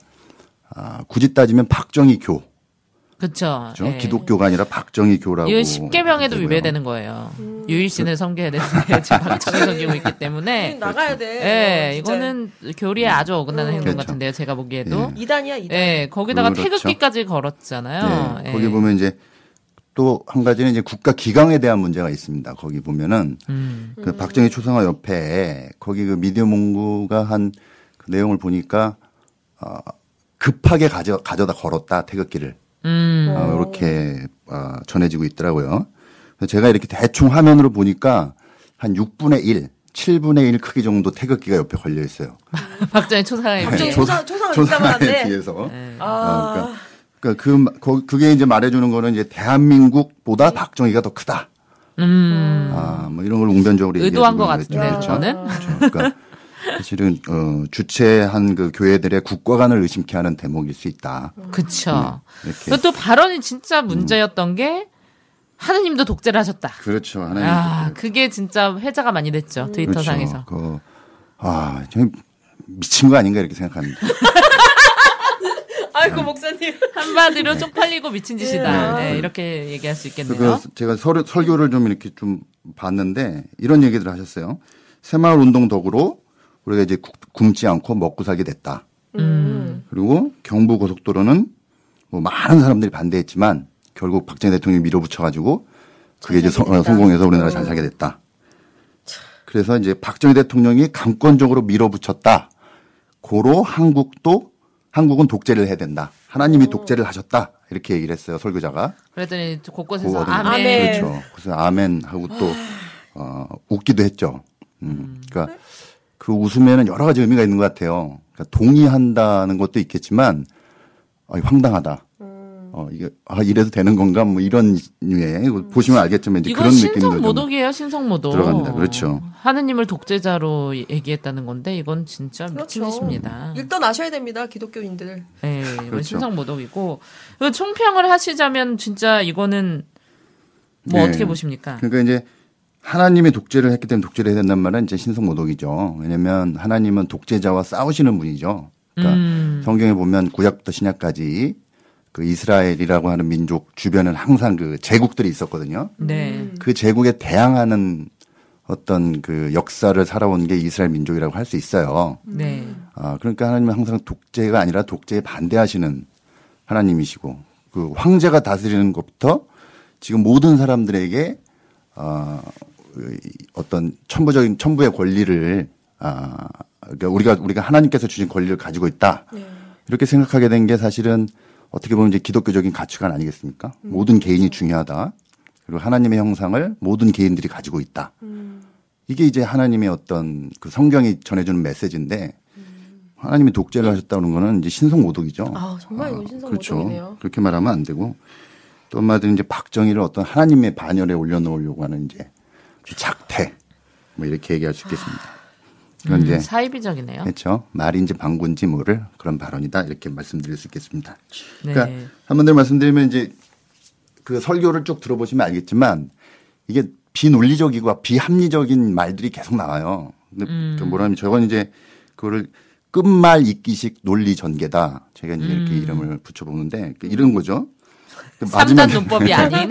아, 굳이 따지면 박정희 교 그쵸. 그죠? 예. 기독교가 아니라 박정희 교라고 이건 십계명에도 되고요. 위배되는 거예요. 유일신을 섬겨야 되는데 지금 박정희 섬기고 있기 때문에. [laughs] 나가야 돼. 예, 이거 진짜. 이거는 교리에 아주 어긋나는 행동 그렇죠. 같은데요. 제가 보기에도. 이단이야 이단. 예, 거기다가 그렇죠. 태극기까지 걸었잖아요. 네, 예. 거기 보면 이제 또 한 가지는 이제 국가 기강에 대한 문제가 있습니다. 거기 보면은 음. 그 박정희 초상화 옆에 거기 그 미디어 문구가 한 그 내용을 보니까 어, 급하게 가져 가져다 걸었다 태극기를 음. 어, 이렇게 어, 전해지고 있더라고요. 제가 이렇게 대충 화면으로 보니까 한 6분의 1, 7분의 1 크기 정도 태극기가 옆에 걸려 있어요. [laughs] 박정희 초상화에 박정희 비해. 초상- 있다만한데. 비해서. 예. 아, 그러니까 그, 그 그게 이제 말해주는 거는 이제 대한민국보다 박정희가 더 크다. 음. 아, 뭐 이런 걸 웅변적으로 의도한 것 있는 같은데. 저는. 그렇죠. 그러니까 사실은 어, 주체한 그 교회들의 국가관을 의심케 하는 대목일 수 있다. 그쵸. 이렇게. 그리고 또 발언이 진짜 문제였던 게 하느님도 독재를 하셨다. 그렇죠. 하나님. 아, 그게 진짜 회자가 많이 됐죠. 트위터상에서. 그, 아, 저 미친 거 아닌가 이렇게 생각합니다. [laughs] 아이고 목사님. 한마디로 쪽팔리고 미친 짓이다. 네. 네, 이렇게 얘기할 수 있겠네요. 그 제가 설, 설교를 좀 이렇게 좀 봤는데 이런 얘기들을 하셨어요. 새마을 운동 덕으로 우리가 이제 굶- 굶지 않고 먹고 살게 됐다. 음. 그리고 경부 고속도로는 뭐 많은 사람들이 반대했지만 결국 박정희 대통령이 밀어붙여가지고 그게 이제 성, 어, 성공해서 우리나라 잘 살게 됐다. 그래서 이제 박정희 대통령이 강권적으로 밀어붙였다. 고로 한국도 한국은 독재를 해야 된다. 하나님이 독재를 하셨다. 이렇게 얘기를 했어요 설교자가. 그랬더니 곳곳에서. 아멘. 아멘. 그렇죠. 그래서 아멘 하고 또 어, 웃기도 했죠. 음, 그러니까 그 웃음에는 여러 가지 의미가 있는 것 같아요. 그러니까 동의한다는 것도 있겠지만 아, 황당하다. 어, 이게 아 이래도 되는 건가 뭐 이런 류의 이거 보시면 알겠지만 이제 이건 그런 느낌도 신성 좀 모독이에요, 신성 모독. 들어갑니다. 그렇죠. 하느님을 독재자로 얘기했다는 건데 이건 진짜 미친 그렇죠. 짓입니다. 일단 아셔야 됩니다 기독교인들. 네, 이건 그렇죠. 신성 모독이고 이거 총평을 하시자면 진짜 이거는 뭐 네. 어떻게 보십니까? 그러니까 이제 하나님이 독재를 했기 때문에 독재를 해야 된다는 말은 이제 신성 모독이죠. 왜냐하면 하나님은 독재자와 싸우시는 분이죠. 그러니까 음. 성경에 보면 구약부터 신약까지 그 이스라엘이라고 하는 민족 주변은 항상 그 제국들이 있었거든요. 네. 그 제국에 대항하는 어떤 그 역사를 살아온 게 이스라엘 민족이라고 할 수 있어요. 네. 아, 그러니까 하나님은 항상 독재가 아니라 독재에 반대하시는 하나님이시고 그 황제가 다스리는 것부터 지금 모든 사람들에게 어, 이 어떤 천부적인 천부의 권리를 아, 그러니까 우리가 우리가 하나님께서 주신 권리를 가지고 있다. 이렇게 생각하게 된 게 사실은 어떻게 보면 이제 기독교적인 가치관 아니겠습니까? 모든 개인이 중요하다. 그리고 하나님의 형상을 모든 개인들이 가지고 있다. 이게 이제 하나님의 어떤 그 성경이 전해주는 메시지인데 하나님이 독재를 하셨다는 거는 이제 신성 모독이죠. 아 정말 이건 신성 그렇죠. 모독이네요. 그렇게 말하면 안 되고 또 한마디로 이제 박정희를 어떤 하나님의 반열에 올려놓으려고 하는 이제 작태 뭐 이렇게 얘기할 수 있겠습니다. 그건 음, 이제 사이비적이네요. 그렇죠. 말인지 방구인지 모를 그런 발언이다 이렇게 말씀드릴 수 있겠습니다. 네. 그러니까 한번 더 말씀드리면 이제 그 설교를 쭉 들어보시면 알겠지만 이게 비논리적이고 비합리적인 말들이 계속 나와요. 근데 음. 그 뭐라면 저건 이제 그거를 끝말 잇기식 논리 전개다. 제가 이제 이렇게 이름을 붙여보는데 그 이런 거죠. 그 음. 삼단 논법이 [laughs] 아닌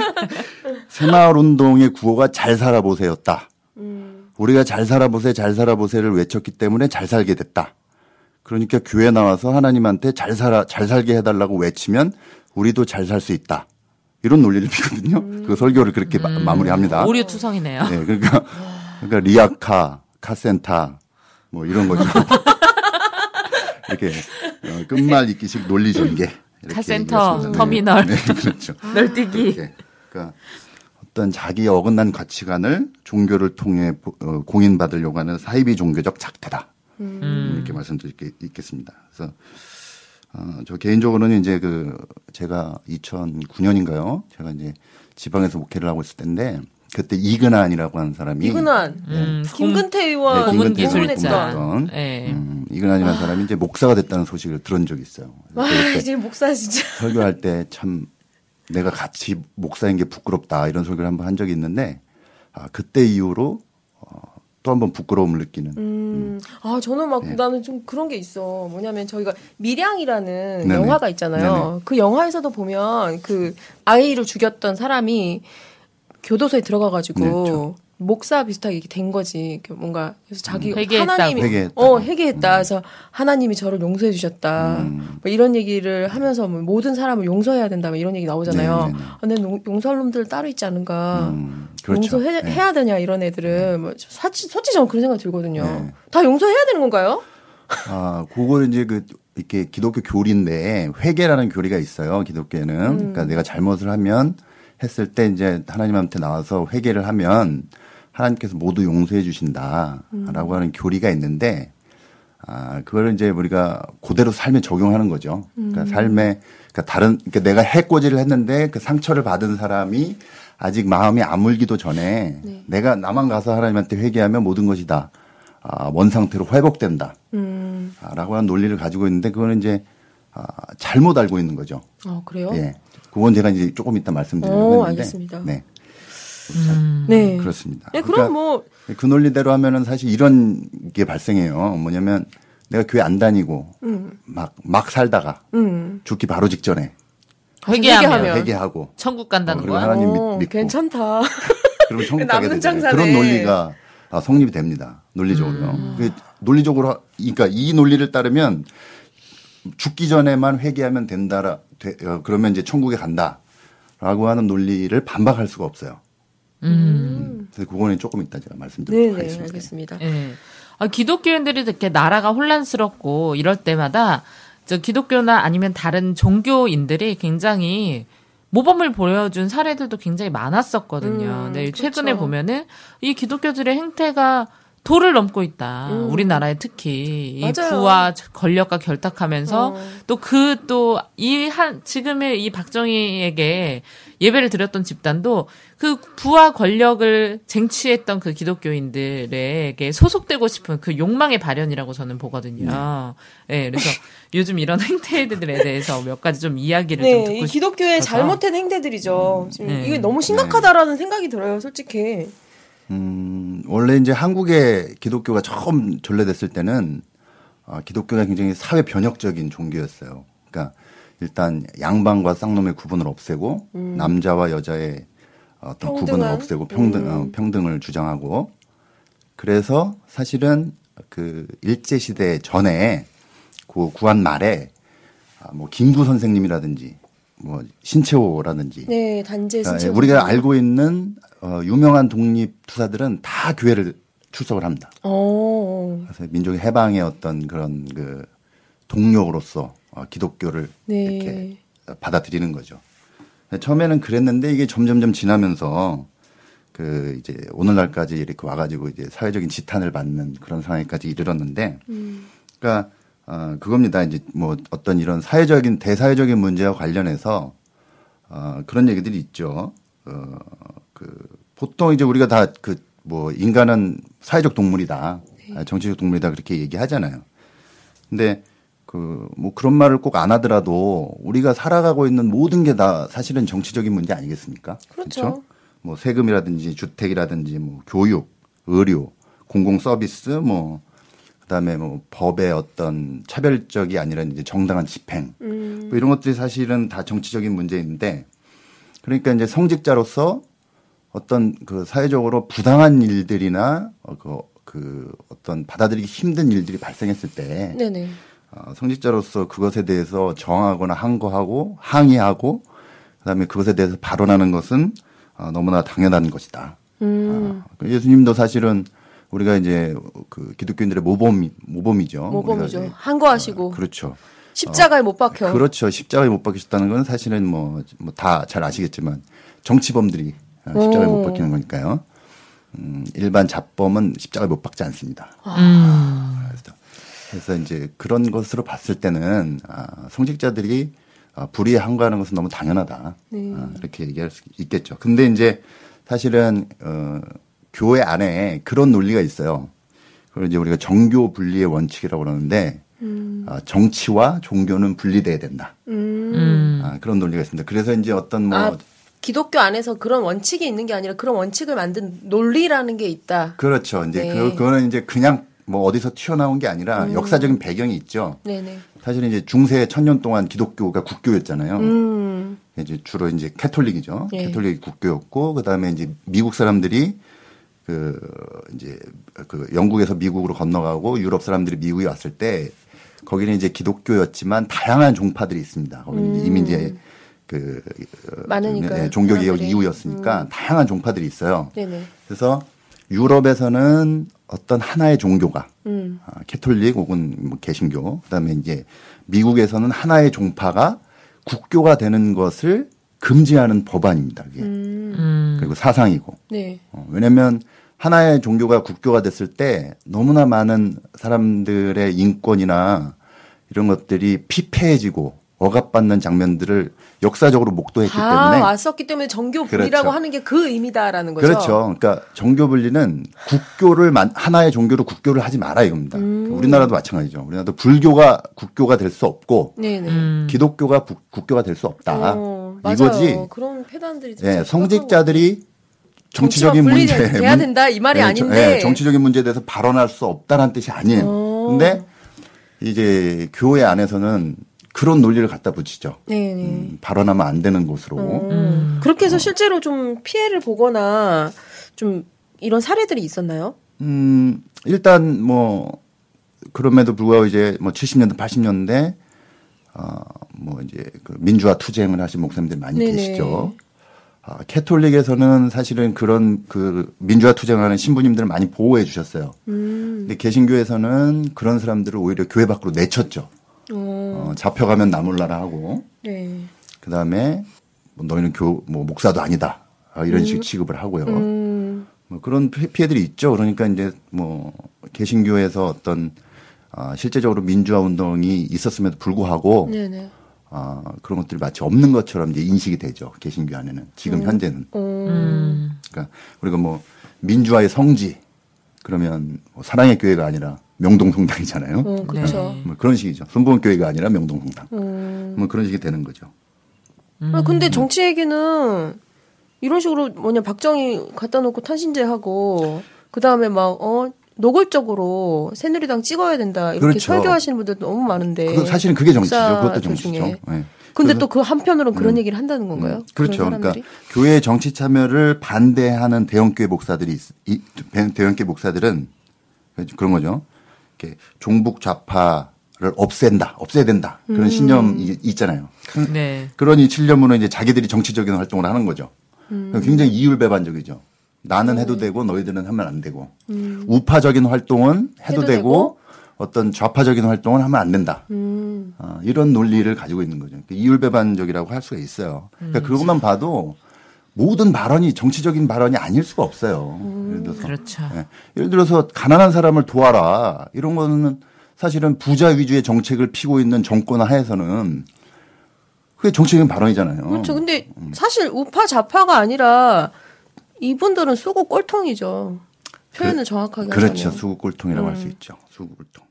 새마을 운동의 구호가 잘 살아보세였다. 음. 우리가 잘 살아보세, 잘 살아보세를 외쳤기 때문에 잘 살게 됐다. 그러니까 교회 나와서 하나님한테 잘 살아, 잘 살게 해달라고 외치면 우리도 잘 살 수 있다. 이런 논리를 피거든요. 그 설교를 그렇게 마- 마무리합니다. 오류 투성이네요. 네, 그러니까, 그러니까 리아카, 카센타, 뭐 이런 거죠. [laughs] 이렇게 어, 끝말 잇기식 논리 전개. 카센터, 얘기했습니다. 터미널. 네, 그렇죠. [laughs] 널뛰기. 그러니까 어떤 자기 어긋난 가치관을 종교를 통해 어, 공인받으려고 하는 사이비 종교적 작태다. 음. 이렇게 말씀드리겠습니다. 그래서 어, 저 개인적으로는 이제 그 제가 2009년인가요? 제가 이제 지방에서 목회를 하고 있을 때인데 그때 이근환이라고 하는 사람이 이근환, 음, 김근태 의원, 네, 고문 김근태 의원. 공부했던, 예. 음, 이근환이라는 사람이 이제 목사가 됐다는 소식을 들은 적이 있어요. 와, 이제 목사 진짜. [laughs] 설교할 때 참 내가 같이 목사인 게 부끄럽다 이런 소리를 한번 한 적이 있는데 아, 그때 이후로 어, 또 한번 부끄러움을 느끼는 음, 아, 저는 막, 네. 나는 좀 그런 게 있어. 뭐냐면 저희가 밀양이라는 네네. 영화가 있잖아요. 네네. 그 영화에서도 보면 그 아이를 죽였던 사람이 교도소에 들어가가지고 네, 그렇죠. 목사 비슷하게 이렇게 된 거지. 뭔가 그래서 자기 음. 회개했다고. 하나님이 회개했다고. 어 회개했다. 그래서 하나님이 저를 용서해 주셨다. 음. 뭐 이런 얘기를 하면서 뭐 모든 사람을 용서해야 된다. 뭐 이런 얘기 나오잖아요. 네 네 네. 아, 근데 용- 용서할 놈들 따로 있지 않은가. 음, 그렇죠. 용서해 네. 해야 되냐 이런 애들은 뭐 사치 솔직히 저는 그런 생각 들거든요. 네. 다 용서해야 되는 건가요? 아, 그걸 이제 그 이렇게 기독교 교리인데 회개라는 교리가 있어요. 기독교에는. 음. 그러니까 내가 잘못을 하면 했을 때 이제 하나님한테 나와서 회개를 하면 하나님께서 모두 용서해 주신다라고 음. 하는 교리가 있는데 아, 그걸 이제 우리가 그대로 삶에 적용하는 거죠. 음. 그러니까 삶에 그러니까 다른 그러니까 내가 해코지를 했는데 그 상처를 받은 사람이 아직 마음이 아물기도 전에 네. 내가 나만 가서 하나님한테 회개하면 모든 것이 다 아, 원 상태로 회복된다. 음, 아, 라고 하는 논리를 가지고 있는데 그거는 이제 아, 잘못 알고 있는 거죠. 어 그래요? 예. 그건 제가 이제 조금 이따 말씀드리려고 오, 했는데. 알겠습니다. 네. 음. 네. 그렇습니다. 네, 그러니까 그럼 뭐그 논리대로 하면은 사실 이런 게 발생해요. 뭐냐면 내가 교회 안 다니고 음, 막, 막 살다가 음. 죽기 바로 직전에 회개하면. 회개하고 천국 간다는 어, 거야. 하나님 믿- 어, 믿고. 괜찮다. [laughs] 그러면 천국 가게 되잖아요. 그런 논리가 아, 성립이 됩니다. 논리적으로요. 음. 그 논리적으로 하- 그러니까 이 논리를 따르면 죽기 전에만 회개하면 된다라 되- 어, 그러면 이제 천국에 간다라고 하는 논리를 반박할 수가 없어요. 음. 그래서 그거는 조금 이따 제가 말씀드리도록 네네 하겠습니다. 알겠습니다. 예. 아, 기독교인들이 이렇게 나라가 혼란스럽고 이럴 때마다 저 기독교나 아니면 다른 종교인들이 굉장히 모범을 보여준 사례들도 굉장히 많았었거든요. 음, 네, 그렇죠. 최근에 보면은 이 기독교들의 행태가 도를 넘고 있다. 음. 우리나라에 특히 이 맞아요. 부와 권력과 결탁하면서 어. 또그 또 이 한 지금의 이 박정희에게 예배를 드렸던 집단도 그 부와 권력을 쟁취했던 그 기독교인들에게 소속되고 싶은 그 욕망의 발현이라고 저는 보거든요. 네, 그래서 [laughs] 요즘 이런 행태들에 대해서 몇 가지 좀 이야기를 좀 네, 듣고 이 기독교의 싶어서. 잘못된 행태들이죠. 지금 네. 이게 너무 심각하다라는 생각이 들어요, 솔직히. 음, 원래 이제 한국에 기독교가 처음 전래됐을 때는 아, 기독교가 굉장히 사회 변혁적인 종교였어요. 그러니까 일단 양반과 쌍놈의 구분을 없애고 남자와 여자의 어떤 구분을 평등한? 없애고 평등 어, 음. 평등을 주장하고 그래서 사실은 그 일제 시대 전에 그 구한 말에 아, 뭐 김구 선생님이라든지 뭐 신채호라든지 네, 아, 신체. 예, 우리가 알고 있는 어, 유명한 독립 투사들은 다 교회를 출석을 합니다. 어, 그래서 민족의 해방의 어떤 그런 그 동력으로서 어, 기독교를 네. 이렇게 받아들이는 거죠. 처음에는 그랬는데 이게 점점점 지나면서 그 이제 오늘날까지 이렇게 와가지고 이제 사회적인 지탄을 받는 그런 상황까지 이르렀는데, 음. 그러니까 어, 그겁니다. 이제 뭐 어떤 이런 사회적인 대사회적인 문제와 관련해서 어, 그런 얘기들이 있죠. 어, 그 보통 이제 우리가 다 그 뭐 인간은 사회적 동물이다, 네. 아, 정치적 동물이다 그렇게 얘기하잖아요. 근데 그 뭐 그런 말을 꼭 안 하더라도 우리가 살아가고 있는 모든 게 다 사실은 정치적인 문제 아니겠습니까? 그렇죠. 뭐 세금이라든지 주택이라든지 뭐 교육, 의료, 공공 서비스 뭐 그다음에 뭐 법의 어떤 차별적이 아니라 이제 정당한 집행 음, 뭐 이런 것들이 사실은 다 정치적인 문제인데 그러니까 이제 성직자로서 어떤 그 사회적으로 부당한 일들이나 어, 그, 그 어떤 받아들이기 힘든 일들이 발생했을 때 네네. 어, 성직자로서 그것에 대해서 정하거나 항거하고 항의하고 그다음에 그것에 대해서 발언하는 것은 어, 너무나 당연한 것이다. 음, 그 예수님도 사실은 우리가 이제 그 기독교인들의 모범이 모범이죠. 모범이죠. 한거하시고. 그렇죠. 십자가에 못 박혀. 그렇죠. 십자가에 못 박히셨다는 건 사실은 뭐 다 잘 아시겠지만 정치범들이 어, 십자가에 오. 못 박히는 거니까요. 음, 일반 잡범은 십자가에 못 박지 않습니다. 음. 그래서, 그래서 이제 그런 것으로 봤을 때는 아, 성직자들이 아, 불의에 항거하는 것은 너무 당연하다. 네. 아, 이렇게 얘기할 수 있겠죠. 근데 이제 사실은 어, 교회 안에 그런 논리가 있어요. 그걸 이제 우리가 정교 분리의 원칙이라고 그러는데 아, 정치와 종교는 분리돼야 된다. 음. 아, 그런 논리가 있습니다. 그래서 이제 어떤 뭐 아, 기독교 안에서 그런 원칙이 있는 게 아니라 그런 원칙을 만든 논리라는 게 있다. 그렇죠. 이제 네. 그, 그거는 이제 그냥 뭐 어디서 튀어나온 게 아니라 역사적인 배경이 있죠. 네네. 사실 이제 중세 천년 동안 기독교가 국교였잖아요. 음. 이제 주로 이제 캐톨릭이죠. 예. 캐톨릭이 국교였고 그다음에 이제 미국 사람들이 그 이제 그 영국에서 미국으로 건너가고 유럽 사람들이 미국에 왔을 때 거기는 이제 기독교였지만 다양한 종파들이 있습니다. 거기는 이미 이제 그. 많으니까요, 네, 종교 개혁 사람들이. 음. 이후였으니까 다양한 종파들이 있어요. 네네. 그래서 유럽에서는 어떤 하나의 종교가 음. 아, 캐톨릭 혹은 뭐 개신교 그다음에 이제 미국에서는 하나의 종파가 국교가 되는 것을 금지하는 법안입니다. 그게 음. 음. 그리고 사상이고 네. 어, 왜냐하면 하나의 종교가 국교가 됐을 때 너무나 많은 사람들의 인권이나 이런 것들이 피폐해지고 억압받는 장면들을 역사적으로 목도했기 다 때문에 왔었기 때문에 정교 분리라고 그렇죠. 하는 게 그 의미다라는 거죠. 그렇죠. 그러니까 정교 분리는 국교를 만- 하나의 종교로 국교를 하지 마라 이겁니다. 음. 우리나라도 마찬가지죠. 우리나라도 불교가 국교가 될 수 없고 네네. 음. 기독교가 부- 국교가 될 수 없다. 어, 맞아요. 이거지. 그런 폐단들이 예, 좀 성직자들이 정치적인 문제 문- 된다 이 말이 예, 아닌데. 예, 정치적인 문제에 대해서 발언할 수 없다라는 뜻이 아니에요. 어. 근데 이제 교회 안에서는 그런 논리를 갖다 붙이죠. 네네. 음, 발언하면 안 되는 곳으로. 어. 그렇게 해서 실제로 좀 피해를 보거나 좀 이런 사례들이 있었나요? 음, 일단 뭐 그럼에도 불구하고 이제 뭐 70년대, 80년대 어, 뭐 이제 그 민주화 투쟁을 하신 목사님들이 많이 네네. 계시죠. 아, 캐톨릭에서는 사실은 그런 그 민주화 투쟁하는 신부님들을 많이 보호해 주셨어요. 음. 근데 개신교에서는 그런 사람들을 오히려 교회 밖으로 내쳤죠. 어. 어, 잡혀가면 나몰라라 하고 네. 그 다음에 뭐 너희는 교, 뭐 목사도 아니다. 아, 이런 식 취급을 하고요. 음. 뭐 그런 피- 피해들이 있죠. 그러니까 이제 뭐 개신교에서 어떤 아, 실제적으로 민주화 운동이 있었음에도 불구하고 네네. 아, 그런 것들이 마치 없는 것처럼 이제 인식이 되죠. 개신교 안에는 지금 현재는. 어. 음. 그러니까 우리가 뭐 민주화의 성지 그러면 뭐 사랑의 교회가 아니라 명동성당이잖아요. 어, 그렇죠. 네. 뭐 그런 식이죠. 순복음 교회가 아니라 명동성당. 음. 뭐 그런 식이 되는 거죠. 아, 근데 정치 얘기는 이런 식으로 뭐냐 박정희 갖다 놓고 탄신제하고 그 다음에 막어 노골적으로 새누리당 찍어야 된다 이렇게 그렇죠. 설교하시는 분들 너무 많은데. 그거 사실은 그게 정치죠. 그것도 정치죠. 네. 근데 또 그 한편으로는 그런 얘기를 한다는 건가요? 음, 그렇죠. 그런 그러니까? 교회 정치 참여를 반대하는 대형교회 목사들이 있, 대형교회 목사들은 그런 거죠. 이렇게 종북 좌파를 없앤다, 없애야 된다 음. 그런 신념이 있잖아요. 네. 그러니 칠려면은 이제 자기들이 정치적인 활동을 하는 거죠. 음. 굉장히 이율배반적이죠. 나는 해도 되고 너희들은 하면 안 되고 우파적인 활동은 해도, 음. 해도 되고, 되고. 어떤 좌파적인 활동은 하면 안 된다. 음. 어, 이런 논리를 가지고 있는 거죠. 그러니까 이율배반적이라고 할 수가 있어요. 그러니까 그것만 봐도 모든 발언이 정치적인 발언이 아닐 수가 없어요. 예를 들어서 그렇죠. 예. 예를 들어서 가난한 사람을 도와라 이런 거는 사실은 부자 위주의 정책을 피고 있는 정권 하에서는 그게 정치적인 발언이잖아요. 그렇죠. 근데 사실 우파 좌파가 아니라 이분들은 수고 꼴통이죠. 표현을 정확하게 그렇죠. 하자면. 수구 꼴통이라고 음. 할수 있죠. 수구 꼴통.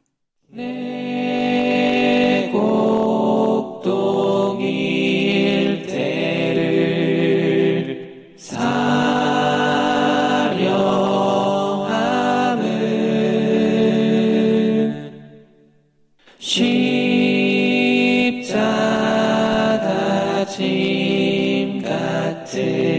재테크하면서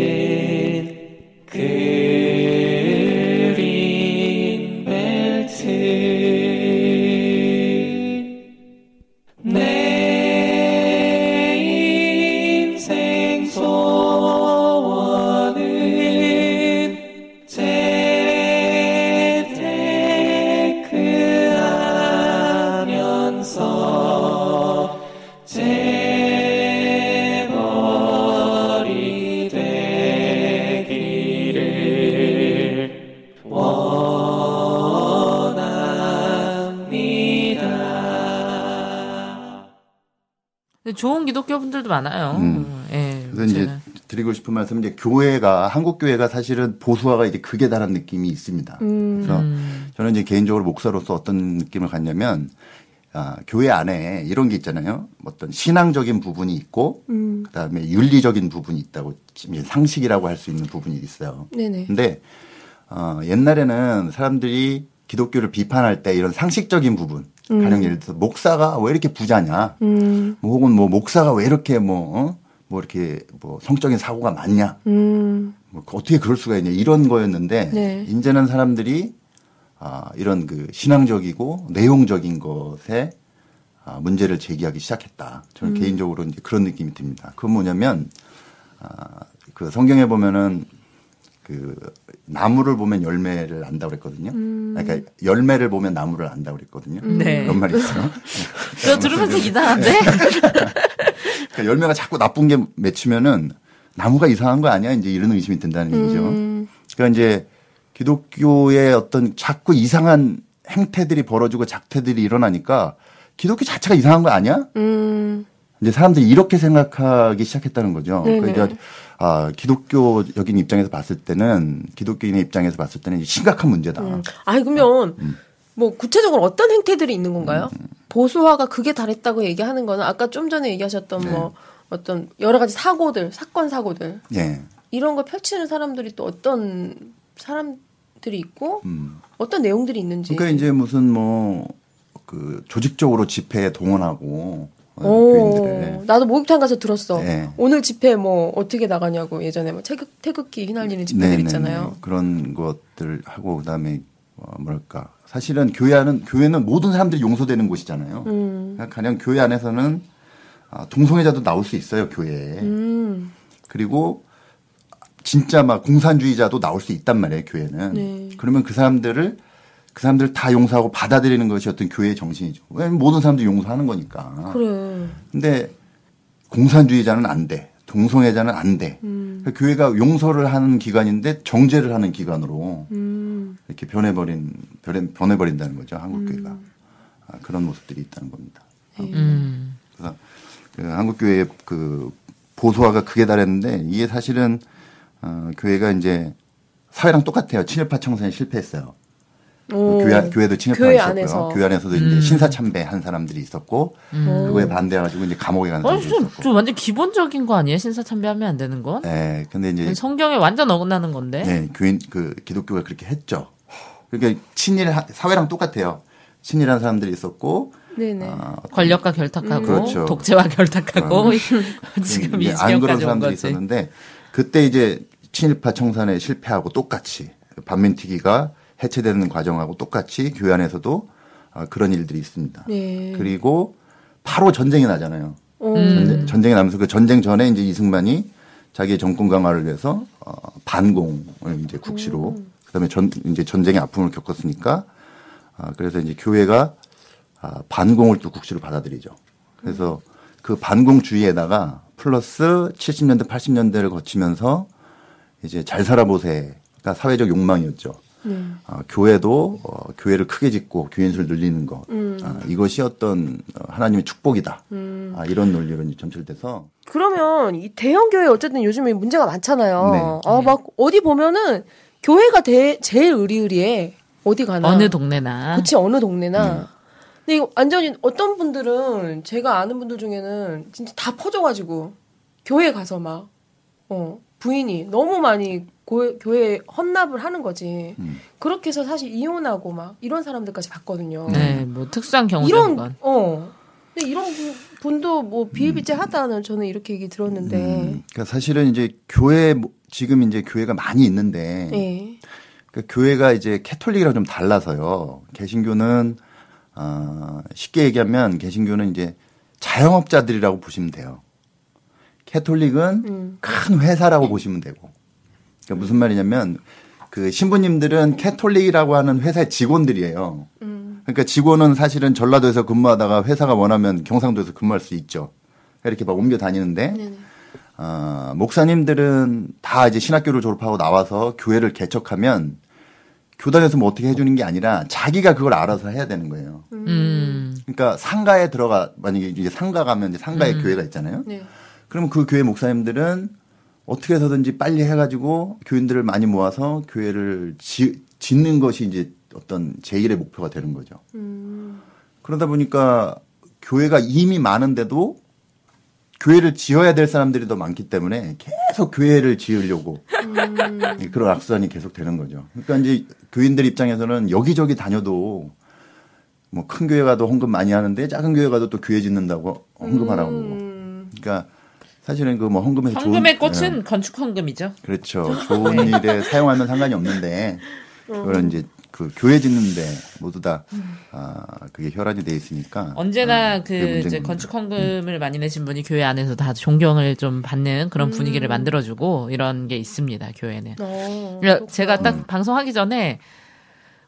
분들도 많아요. 음. 예. 그래서 이제. 드리고 싶은 말씀은 이제 교회가 한국 교회가 사실은 보수화가 이제 극에 달한 느낌이 있습니다. 그래서 음. 저는 이제 개인적으로 목사로서 어떤 느낌을 갖냐면 아, 교회 안에 이런 게 있잖아요. 어떤 신앙적인 부분이 있고 그다음에 윤리적인 부분이 있다고 지금 상식이라고 할 수 있는 부분이 있어요. 네네. 근데 어, 옛날에는 사람들이 기독교를 비판할 때 이런 상식적인 부분, 가령 예를 들어서 목사가 왜 이렇게 부자냐, 음, 뭐 혹은 뭐 목사가 왜 이렇게 뭐, 어? 뭐 이렇게 뭐 성적인 사고가 많냐, 음, 뭐 어떻게 그럴 수가 있냐 이런 거였는데 네. 이제는 사람들이 아, 이런 그 신앙적이고 내용적인 것에 아, 문제를 제기하기 시작했다. 저는 개인적으로 이제 그런 느낌이 듭니다. 그건 뭐냐면 아, 그 성경에 보면은 그 나무를 보면 열매를 안다고 그랬거든요. 그러니까 열매를 보면 나무를 안다고 그랬거든요. 네. 그런 말이 있어요. 저 들으면서 이상한데? [laughs] 그러니까 열매가 자꾸 나쁜 게 맺히면은 나무가 이상한 거 아니야? 이제 이런 의심이 든다는 얘기죠. 음. 그러니까 이제 기독교의 어떤 자꾸 이상한 행태들이 벌어지고 작태들이 일어나니까 기독교 자체가 이상한 거 아니야? 음, 이제 사람들이 이렇게 생각하기 시작했다는 거죠. 네네. 그러니까 아, 기독교적인 입장에서 봤을 때는 기독교인의 입장에서 봤을 때는 심각한 문제다. 음. 아니 그러면 음. 뭐 구체적으로 어떤 행태들이 있는 건가요? 보수화가 극에 달했다고 얘기하는 거는 아까 좀 전에 얘기하셨던 네. 뭐 어떤 여러 가지 사고들, 사건 사고들 예. 이런 걸 펼치는 사람들이 또 어떤 사람들이 있고 음. 어떤 내용들이 있는지. 그러니까 이제 무슨 뭐 그 조직적으로 집회에 동원하고 어, 오, 교인들을 나도 목욕탕 가서 들었어. 네. 오늘 집회 뭐 어떻게 나가냐고 예전에 뭐 태극, 태극기 휘날리는 집회들. 있잖아요. 그런 것들 하고 그다음에 어, 뭐랄까 사실은 교회 안은 교회는 모든 사람들이 용서되는 곳이잖아요. 음, 그러니까 가령 교회 안에서는 아, 동성애자도 나올 수 있어요 교회에. 음, 그리고 진짜 막 공산주의자도 나올 수 있단 말이에요 교회는. 네. 그러면 그 사람들을 그 사람들 다 용서하고 받아들이는 것이 어떤 교회의 정신이죠. 왜냐면 모든 사람들이 용서하는 거니까. 그래. 근데 공산주의자는 안 돼. 동성애자는 안 돼. 음, 그러니까 교회가 용서를 하는 기관인데 정죄를 하는 기관으로 음, 이렇게 변해버린 변해, 변해버린다는 거죠 한국 교회가 음. 아, 그런 모습들이 있다는 겁니다. 음. 그래서 그 한국 교회의 그 보수화가 극에 달했는데 이게 사실은 어, 교회가 이제 사회랑 똑같아요. 친일파 청산에 실패했어요. 오. 교회, 교회도 친일파가 교회 있었고요. 안에서. 교회 안에서도 이제 신사 참배 한 사람들이 있었고 그거에 반대해가지고 이제 감옥에 간 사람들이 좀, 있었고. 좀 완전 기본적인 거 아니에요? 신사 참배하면 안 되는 건? 네, 근데 이제 성경에 완전 어긋나는 건데. 네, 교인 그 기독교가 그렇게 했죠. 그러니까 친일 하- 사회랑 똑같아요. 친일한 사람들이 있었고 네네. 아, 권력과 결탁하고 그렇죠. 독재와 결탁하고 [laughs] 지금 이 이제 안 그런 지경까지 사람들이 거지. 있었는데 그때 이제 친일파 청산에 실패하고 똑같이 반민특위가 해체되는 과정하고 똑같이 교회 안에서도 아, 그런 일들이 있습니다. 네. 그리고 바로 전쟁이 나잖아요. 어, 전쟁, 전쟁 이 나면서 그 전쟁 전에 이제 이승만이 자기의 정권 강화를 위해서 어, 반공을 이제 국시로 그다음에 전 이제 전쟁의 아픔을 겪었으니까 아, 그래서 이제 교회가 아, 반공을 또 국시로 받아들이죠. 그래서 그 반공주의에다가 플러스 70년대 80년대를 거치면서 이제 잘 살아보세가 사회적 욕망이었죠. 네. 아, 교회도 어, 교회를 크게 짓고 교인 수를 늘리는 것 음. 아, 이것이 어떤 어, 하나님의 축복이다. 아, 이런 논리로 이제 점철돼서 그러면 이 대형 교회 어쨌든 요즘에 문제가 많잖아요. 네. 아, 막 어디 보면은 교회가 대, 제일 의리의리해. 어디 가나. 어느 동네나. 그치, 어느 동네나. 근데 이거 완전히 어떤 분들은 제가 아는 분들 중에는 진짜 다 퍼져가지고 교회 가서 막, 어, 부인이 너무 많이 고, 교회에 헌납을 하는 거지. 음. 그렇게 해서 사실 이혼하고 막 이런 사람들까지 봤거든요. 네, 뭐 특수한 경우는 이런, 건. 어. 근데 이런 분- 분도 뭐 비일비재하다는 저는 이렇게 얘기 들었는데. 음, 그러니까 사실은 이제 교회 뭐- 지금 이제 교회가 많이 있는데 예. 그 교회가 이제 캐톨릭이랑 좀 달라서요. 개신교는 어, 쉽게 얘기하면 개신교는 이제 자영업자들이라고 보시면 돼요. 캐톨릭은 음. 큰 회사라고 보시면 되고. 그러니까 무슨 말이냐면 그 신부님들은 캐톨릭이라고 하는 회사의 직원들이에요. 음. 그러니까 직원은 사실은 전라도에서 근무하다가 회사가 원하면 경상도에서 근무할 수 있죠. 이렇게 막 옮겨 다니는데 네네. 어, 목사님들은 다 이제 신학교를 졸업하고 나와서 교회를 개척하면 교단에서 뭐 어떻게 해주는 게 아니라 자기가 그걸 알아서 해야 되는 거예요. 음. 그러니까 상가에 들어가 만약에 이제 상가 가면 이제 상가에 음. 교회가 있잖아요. 네. 그러면 그 교회 목사님들은 어떻게 해서든지 빨리 해가지고 교인들을 많이 모아서 교회를 지, 짓는 것이 이제 어떤 제1의 목표가 되는 거죠. 음. 그러다 보니까 교회가 이미 많은데도 교회를 지어야 될 사람들이 더 많기 때문에 계속 교회를 지으려고 음. 그런 악순환이 계속 되는 거죠. 그러니까 이제 교인들 입장에서는 여기저기 다녀도 뭐 큰 교회 가도 헌금 많이 하는데 작은 교회 가도 또 교회 짓는다고 헌금하라고. 음. 그러니까 사실은 그 뭐 헌금에서 헌금의 좋은- 꽃은 예, 건축 헌금이죠. 그렇죠. 좋은 일에 사용하면 상관이 없는데 그런 이제 그 교회 짓는데 모두 다 아, 그게 혈안이 돼 있으니까 언제나 아, 그 이제. 건축 헌금을 많이 내신 분이 교회 안에서 다 존경을 좀 받는 그런 분위기를 만들어주고 이런 게 있습니다 교회는. 어, 그러니까 제가 음. 딱 방송하기 전에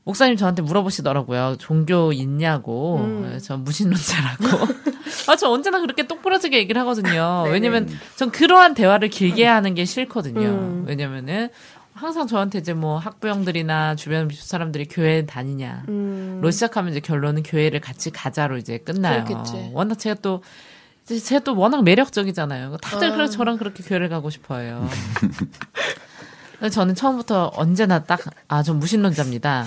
목사님 저한테 물어보시더라고요. 종교 있냐고. 음. 전 무신론자라고. [laughs] 아, 저 언제나 그렇게 똑부러지게 얘기를 하거든요. 네네. [laughs] 왜냐면 전 그러한 대화를 길게 하는 게 싫거든요. 음. 왜냐면은 항상 저한테 이제 뭐 학부형들이나 주변 사람들이 교회 다니냐. 음. 로 시작하면 이제 결론은 교회를 같이 가자로 이제 끝나요. 그렇겠지. 워낙 제가 또 제가 또 워낙 매력적이잖아요. 다들 아. 저랑 그렇게 교회를 가고 싶어요. [laughs] 저는 처음부터 언제나 딱, 아, 전 무신론자입니다.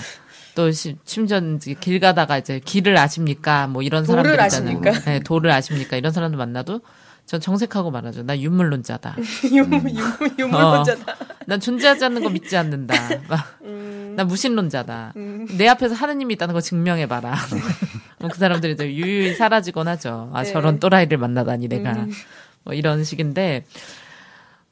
또 시- 심지어 길 가다가 이제 길을 아십니까? 뭐 이런 사람들 있잖아요. 아십니까? 네, 도를 아십니까? 이런 사람들 만나도 전 정색하고 말하죠. 나 윤물론자다. 유물 유물 유물론자다. 난 존재하지 않는 거 믿지 않는다. 막, 음. 나 무신론자다. 내 앞에서 하느님이 있다는 거 증명해봐라. [laughs] 뭐그 사람들이 이제 유유히 사라지곤 하죠. 아, 네. 저런 또라이를 만나다니 내가. 뭐 이런 식인데.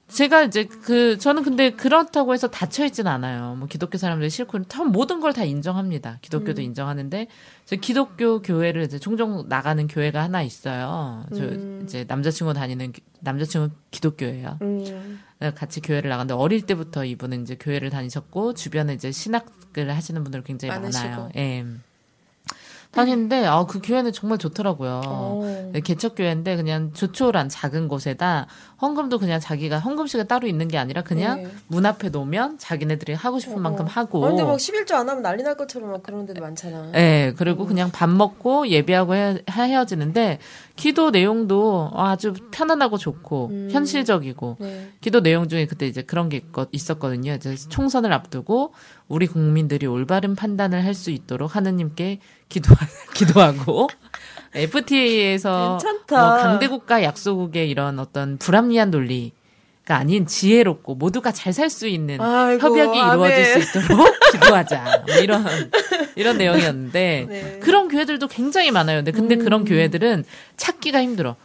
제가 이제 그, 저는 근데 그렇다고 해서 닫혀 있진 않아요. 뭐 기독교 사람들이 싫고, 다 모든 걸 다 인정합니다. 기독교도 인정하는데, 저 기독교 교회를 이제 종종 나가는 교회가 하나 있어요. 저 이제 남자친구 다니는, 기- 남자친구 기독교예요. 음. 네, 같이 교회를 나갔는데 어릴 때부터 이분은 이제 교회를 다니셨고 주변에 이제 신학을 하시는 분들 굉장히 많으시고. 많아요. 예. 다니는데 아 그 교회는 정말 좋더라고요. 어. 네, 개척 교회인데 그냥 조촐한 작은 곳에다 헌금도 그냥 자기가 헌금식이 따로 있는 게 아니라 그냥 네. 문 앞에 놓으면 자기네들이 하고 싶은 만큼 하고. 아, 근데 막 11조 안 하면 난리 날 것처럼 막 그런 데도 많잖아. 예, 그리고 그냥 밥 먹고 예배하고 헤, 헤어지는데 기도 내용도 아주 편안하고 좋고 음. 현실적이고 네. 기도 내용 중에 그때 이제 그런 게 있었거든요. 이제 총선을 앞두고 우리 국민들이 올바른 판단을 할 수 있도록 하느님께 기도 [laughs] 기도하고 FTA에서. 뭐 강대국가 약소국의 이런 어떤 불합리한 논리 가 아닌 지혜롭고 모두가 잘 살 수 있는 아이고, 협약이 이루어질 아멘. 수 있도록 [laughs] 기도하자. 뭐 이런 이런 내용이었는데 네. 그런 교회들도 굉장히 많아요. 근데 근데 그런 교회들은 찾기가 힘들어.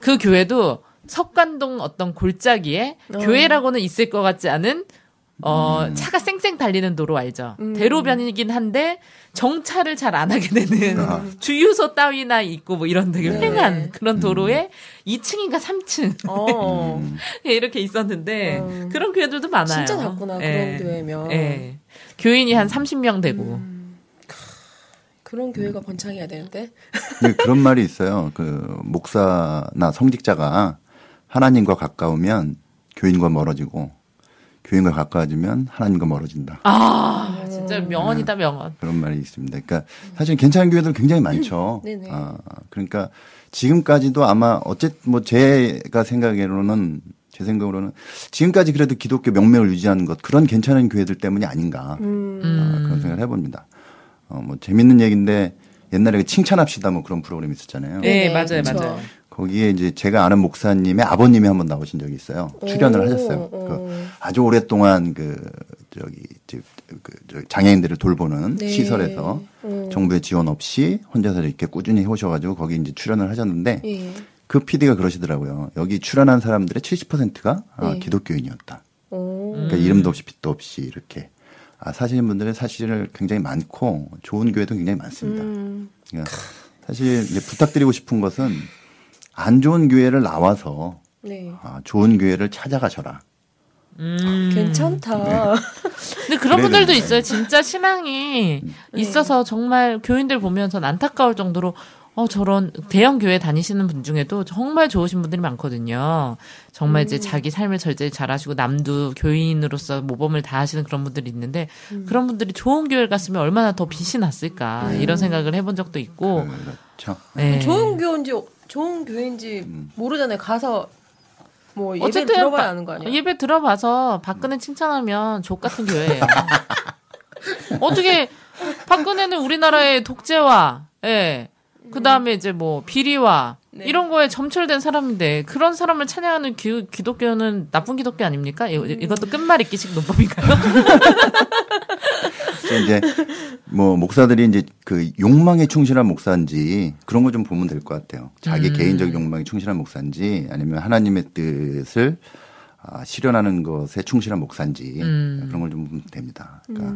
그 교회도 석관동 어떤 골짜기에 교회라고는 있을 것 같지 않은 어 차가 쌩쌩 달리는 도로 알죠. 대로변이긴 한데 정차를 잘 안 하게 되는 아. [laughs] 주유소 따위나 있고 뭐 이런 되게 네. 횡한 그런 도로에 2층인가 3층 어. [laughs] 이렇게 있었는데 음. 그런 교회들도 많아요. 진짜 작구나, 그런 교회면. 예. 교인이 한 30명 되고. 그런 교회가 번창해야 되는데. 근데 그런 말이 있어요. 그 목사나 성직자가 하나님과 가까우면 교인과 멀어지고 교인과 가까워지면 하나님과 멀어진다. 아, 진짜 명언이다 명언. 그런 말이 있습니다. 그러니까 사실 괜찮은 교회들 굉장히 많죠. 네네. 아, 그러니까 지금까지도 아마 어쨌든 뭐 제가 생각으로는 제 생각으로는 지금까지 그래도 기독교 명맥을 유지하는 것 그런 괜찮은 교회들 때문이 아닌가 음. 아, 그런 생각을 해봅니다. 어, 뭐 재밌는 얘기인데 옛날에 그 칭찬합시다 뭐 그런 프로그램 있었잖아요. 네, 맞아요. 맞아요. 거기에 이제 제가 아는 목사님의 아버님이 한 번 나오신 적이 있어요. 출연을 오, 하셨어요. 오. 그 아주 오랫동안 그 저기 저, 그, 저 장애인들을 돌보는 네. 시설에서 음. 정부의 지원 없이 혼자서 이렇게 꾸준히 해오셔가지고 거기 이제 출연을 하셨는데 예. 그 PD가 그러시더라고요. 여기 출연한 사람들의 70%가 아, 네. 기독교인이었다. 오. 그러니까 이름도 없이 빛도 없이 이렇게 아, 사시는 분들은 사실 굉장히 많고 좋은 교회도 굉장히 많습니다. 음. 그러니까 사실 부탁드리고 싶은 것은 안 좋은 교회를 나와서 네. 아, 좋은 교회를 찾아가셔라. 음. 괜찮다. [laughs] 근데 그런 분들도. 있어요. 진짜 신앙이 있어서 정말 교인들 보면 전 안타까울 정도로 어, 저런 대형 교회 다니시는 분 중에도 정말 좋으신 분들이 많거든요. 정말 이제 자기 삶을 절제 잘하시고 남도 교인으로서 모범을 다하시는 그런 분들이 있는데 그런 분들이 좋은 교회를 갔으면 얼마나 더 빛이 났을까 이런 생각을 해본 적도 있고. 그렇죠. 네. 좋은 교인지 좋은 교회인지 모르잖아요. 가서 뭐 예배 어쨌든 들어봐야 바- 아는 거 아니야? 예배 들어봐서 박근혜 칭찬하면 족 같은 교회예요. [laughs] 어떻게 박근혜는 우리나라의 독재와 예. 그다음에 이제 뭐 비리와 네. 이런 거에 점철된 사람인데 그런 사람을 찬양하는 기, 기독교는 나쁜 기독교 아닙니까? 이, 이것도 끝말잇기식 논법인가요? [laughs] 그래서 이제 뭐 목사들이 이제 그 욕망에 충실한 목사인지 그런 거 좀 보면 될 것 같아요. 자기 음. 개인적 욕망에 충실한 목사인지 아니면 하나님의 뜻을 아, 실현하는 것에 충실한 목사인지 음. 그런 걸 좀 보면 됩니다. 그러니까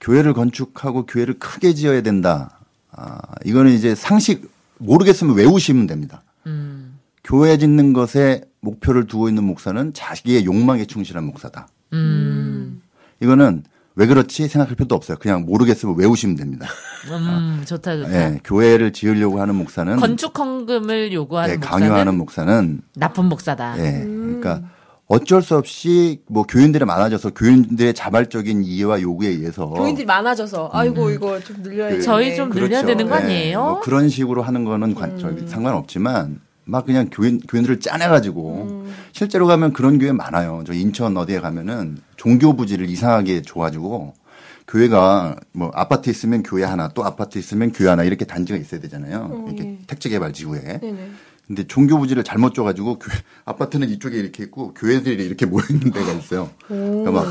교회를 건축하고 교회를 크게 지어야 된다. 아, 이거는 이제 상식 모르겠으면 외우시면 됩니다. 음. 교회 짓는 것에 목표를 두고 있는 목사는 자기의 욕망에 충실한 목사다. 음. 이거는 왜 그렇지 생각할 필요도 없어요. 그냥 모르겠으면 외우시면 됩니다. [laughs] 음, 좋다, 좋다. 예, 교회를 지으려고 하는 목사는 건축 헌금을 요구하는 예, 목사는 강요하는 목사는 나쁜 목사다. 예, 그러니까 어쩔 수 없이 뭐 교인들이 많아져서 교인들의 자발적인 이해와 요구에 의해서 교인들이 많아져서 아이고 이거 좀 늘려야 돼. 저희 좀 늘려야 되는 거 예, 아니에요? 뭐 그런 식으로 하는 거는 관, 저기 상관없지만 막 그냥 교인 교인들을 짜내가지고 실제로 가면 그런 교회 많아요. 저 인천 어디에 가면은 종교 부지를 이상하게 줘가지고 교회가 뭐 아파트 있으면 교회 하나 또 아파트 있으면 교회 하나 이렇게 단지가 있어야 되잖아요. 이렇게 택지 개발 지구에. 네네. 근데 종교 부지를 잘못 줘가지고 교회, 아파트는 이쪽에 이렇게 있고 교회들이 이렇게 모여 있는 데가 있어요. 그러니까 막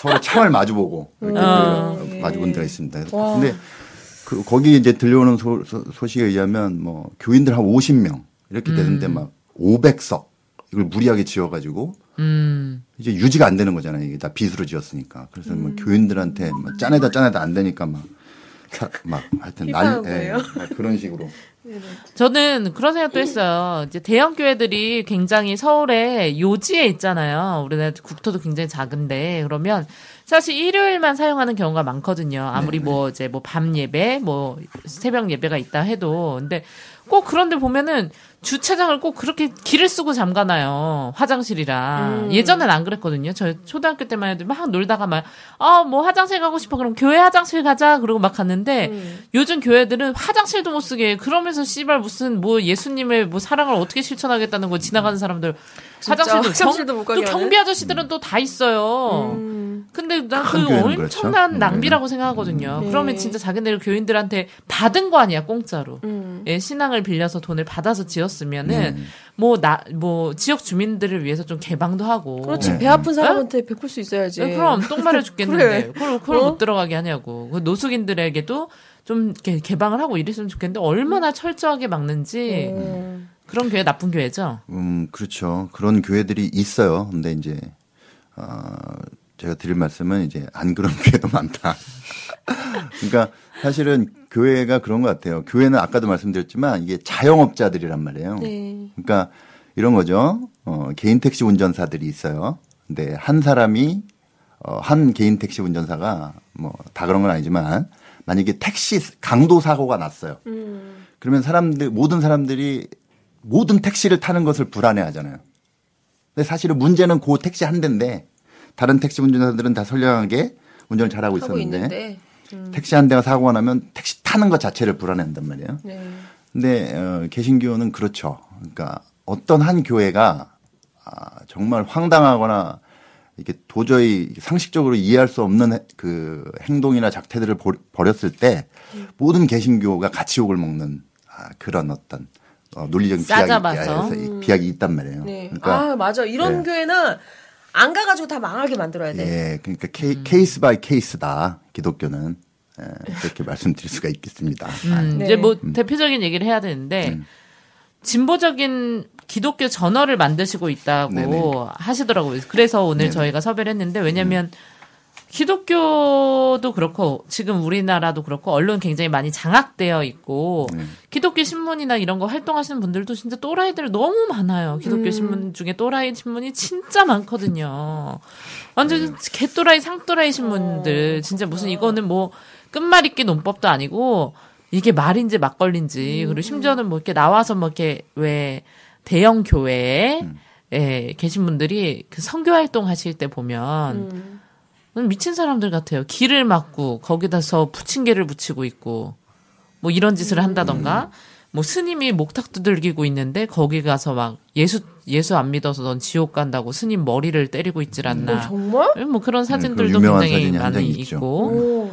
서로 창을 마주보고 이렇게 아. 마주본 데가 있습니다. 근데 그 거기 이제 들려오는 소, 소, 식에 의하면 뭐 교인들 한 50명 이렇게 되는데 막 500석 이걸 무리하게 지어가지고 음. 이제 유지가 안 되는 거잖아요. 이게 다 빚으로 지었으니까. 그래서 뭐 교인들한테 막 짜내다 짜내다 안 되니까 막, 사- 막 하여튼 날? 예, 막 그런 식으로. 저는 그런 생각도 했어요. 이제 대형 교회들이 굉장히 서울에 요지에 있잖아요. 우리나라 국토도 굉장히 작은데 그러면 사실 일요일만 사용하는 경우가 많거든요. 아무리 뭐 이제 뭐 밤 예배, 뭐 새벽 예배가 있다 해도 근데 꼭 그런데 보면은 주차장을 꼭 그렇게 길을 쓰고 잠가놔요. 화장실이랑. 예전엔 안 그랬거든요. 저 초등학교 때만 해도 막 놀다가 막, 아, 뭐 화장실 가고 싶어. 그럼 교회 화장실 가자. 그러고 막 갔는데 요즘 교회들은 화장실도 못 쓰게 해. 그러면서 씨발 무슨 뭐 예수님의 뭐 사랑을 어떻게 실천하겠다는 거 지나가는 사람들 화장실도, 화장실도 경- 못 가게 또 하네? 경비 아저씨들은 또 다 있어요. 근데 난큰 그거 교회는 엄청난 그렇죠. 낭비라고 생각하거든요. 그러면 진짜 자기네들 교인들한테 받은 거 아니야 공짜로. 예, 신앙을 빌려서 돈을 받아서 지었 으면은 뭐나뭐 지역 주민들을 위해서 좀 개방도 하고. 그렇지 배 아픈 사람한테 베풀 수 있어야지. 예, 그럼 똥 마려 죽겠는데 [laughs] 그래. 그걸 그걸 어? 못 들어가게 하냐고. 그 노숙인들에게도 좀 이렇게 개방을 하고 이랬으면 좋겠는데 얼마나 철저하게 막는지 음. 그런 교회 나쁜 교회죠. 음, 그렇죠. 그런 교회들이 있어요. 근데 이제, 어, 제가 드릴 말씀은 이제 안 그런 [laughs] 교회도 많다. 그러니까 사실은 교회가 그런 것 같아요. 교회는 아까도 말씀드렸지만 이게 자영업자들이란 말이에요. 네. 그러니까 이런 거죠. 어, 개인 택시 운전사들이 있어요. 근데 한 사람이 어, 한 개인 택시 운전사가 뭐 다 그런 건 아니지만 만약에 택시 강도 사고가 났어요. 그러면 사람들 모든 사람들이 모든 택시를 타는 것을 불안해 하잖아요. 근데 사실은 문제는 그 택시 한 대인데 다른 택시 운전사들은 다 선량하게 운전을 잘하고 하고 있었는데 있는데. 택시 한 대가 사고가 나면 택시 타는 것 자체를 불안해한단 말이에요. 네. 근데 어, 개신교는 그렇죠. 그러니까 어떤 한 교회가 아, 정말 황당하거나 이게 도저히 상식적으로 이해할 수 없는 해- 그 행동이나 작태들을 벌- 벌였을 때 모든 개신교가 같이 욕을 먹는 아, 그런 어떤 어, 논리적인 비약이, 비약이 있단 말이에요. 네. 그러니까 아 맞아 이런 네. 교회는 안 가가지고 다 망하게 만들어야 돼. 예, 그러니까 케이, case by case다 기독교는 예, 그렇게 [laughs] 말씀드릴 수가 있겠습니다. 음, 네. 이제 뭐 대표적인 얘기를 해야 되는데 음. 진보적인 기독교 전어를 만드시고 있다고 네네. 하시더라고요. 그래서 오늘 네네. 저희가 섭외를 했는데 왜냐면 기독교도 그렇고 지금 우리나라도 그렇고 언론 굉장히 많이 장악되어 있고 네. 기독교 신문이나 이런 거 활동하시는 분들도 진짜 또라이들 너무 많아요. 기독교 음. 신문 중에 또라이 신문이 진짜 많거든요. 완전 개또라이 상또라이 신문들 진짜 무슨 이거는 뭐 끝말잇기 논법도 아니고 이게 말인지 음. 막걸리인지 그리고 심지어는 뭐 이렇게 나와서 뭐 이렇게 왜 대형 교회에 음. 예, 계신 분들이 그 선교 활동 하실 때 보면 음. 미친 사람들 같아요. 길을 막고 거기다서 부침개를 붙이고 있고 뭐 이런 짓을 음. 한다던가 뭐 스님이 목탁 두들기고 있는데 거기 가서 막 예수 예수 안 믿어서 넌 지옥 간다고 스님 머리를 때리고 있질 않나. 어, 정말? 예, 뭐 그런 사진들도 그 유명한 굉장히 많이. 있고 오.